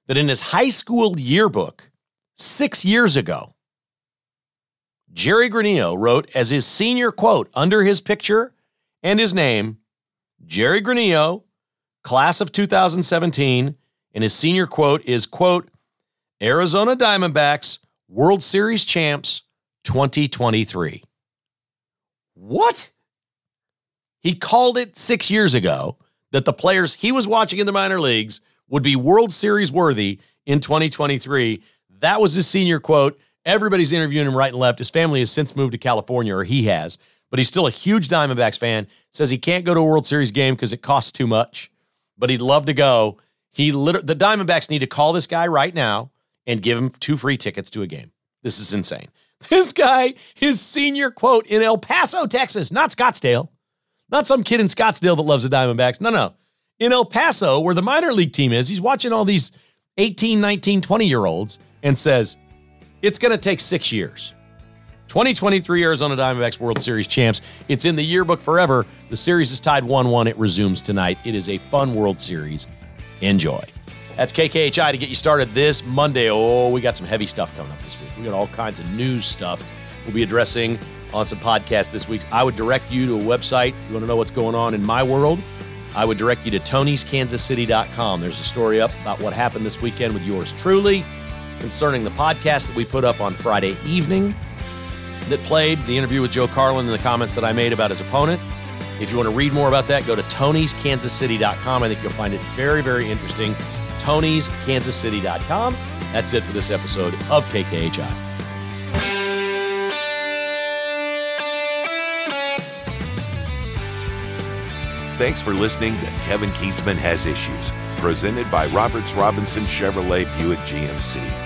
that in his high school yearbook six years ago, Jerry Granillo wrote as his senior quote under his picture and his name Jerry Granillo, class of 2017, and his senior quote is quote Arizona Diamondbacks World Series champs 2023. What? He called it 6 years ago that the players he was watching in the minor leagues would be World Series worthy in 2023. That was his senior quote. Everybody's interviewing him right and left. His family has since moved to California, or he has, but he's still a huge Diamondbacks fan. Says he can't go to a World Series game because it costs too much, but he'd love to go. He liter- the Diamondbacks need to call this guy right now and give him two free tickets to a game. This is insane. This guy, his senior quote in El Paso, Texas, not Scottsdale, not some kid in Scottsdale that loves the Diamondbacks. No, no. In El Paso, where the minor league team is, he's watching all these 18, 19, 20 year olds and says, It's going to take six years. 2023 Arizona Diamondbacks World Series champs. It's in the yearbook forever. The series is tied 1 1. It resumes tonight. It is a fun World Series. Enjoy. That's KKHI to get you started this Monday. Oh, we got some heavy stuff coming up this week. We got all kinds of news stuff we'll be addressing on some podcasts this week. I would direct you to a website if you want to know what's going on in my world. I would direct you to Tony'sKansasCity.com. There's a story up about what happened this weekend with yours truly concerning the podcast that we put up on Friday evening that played, the interview with Joe Carlin, and the comments that I made about his opponent. If you want to read more about that, go to Tony'sKansasCity.com. I think you'll find it very, very interesting. Tony'sKansasCity.com. That's it for this episode of KKHI. Thanks for listening to Kevin Kietzman Has Issues, presented by Roberts Robinson Chevrolet Buick GMC.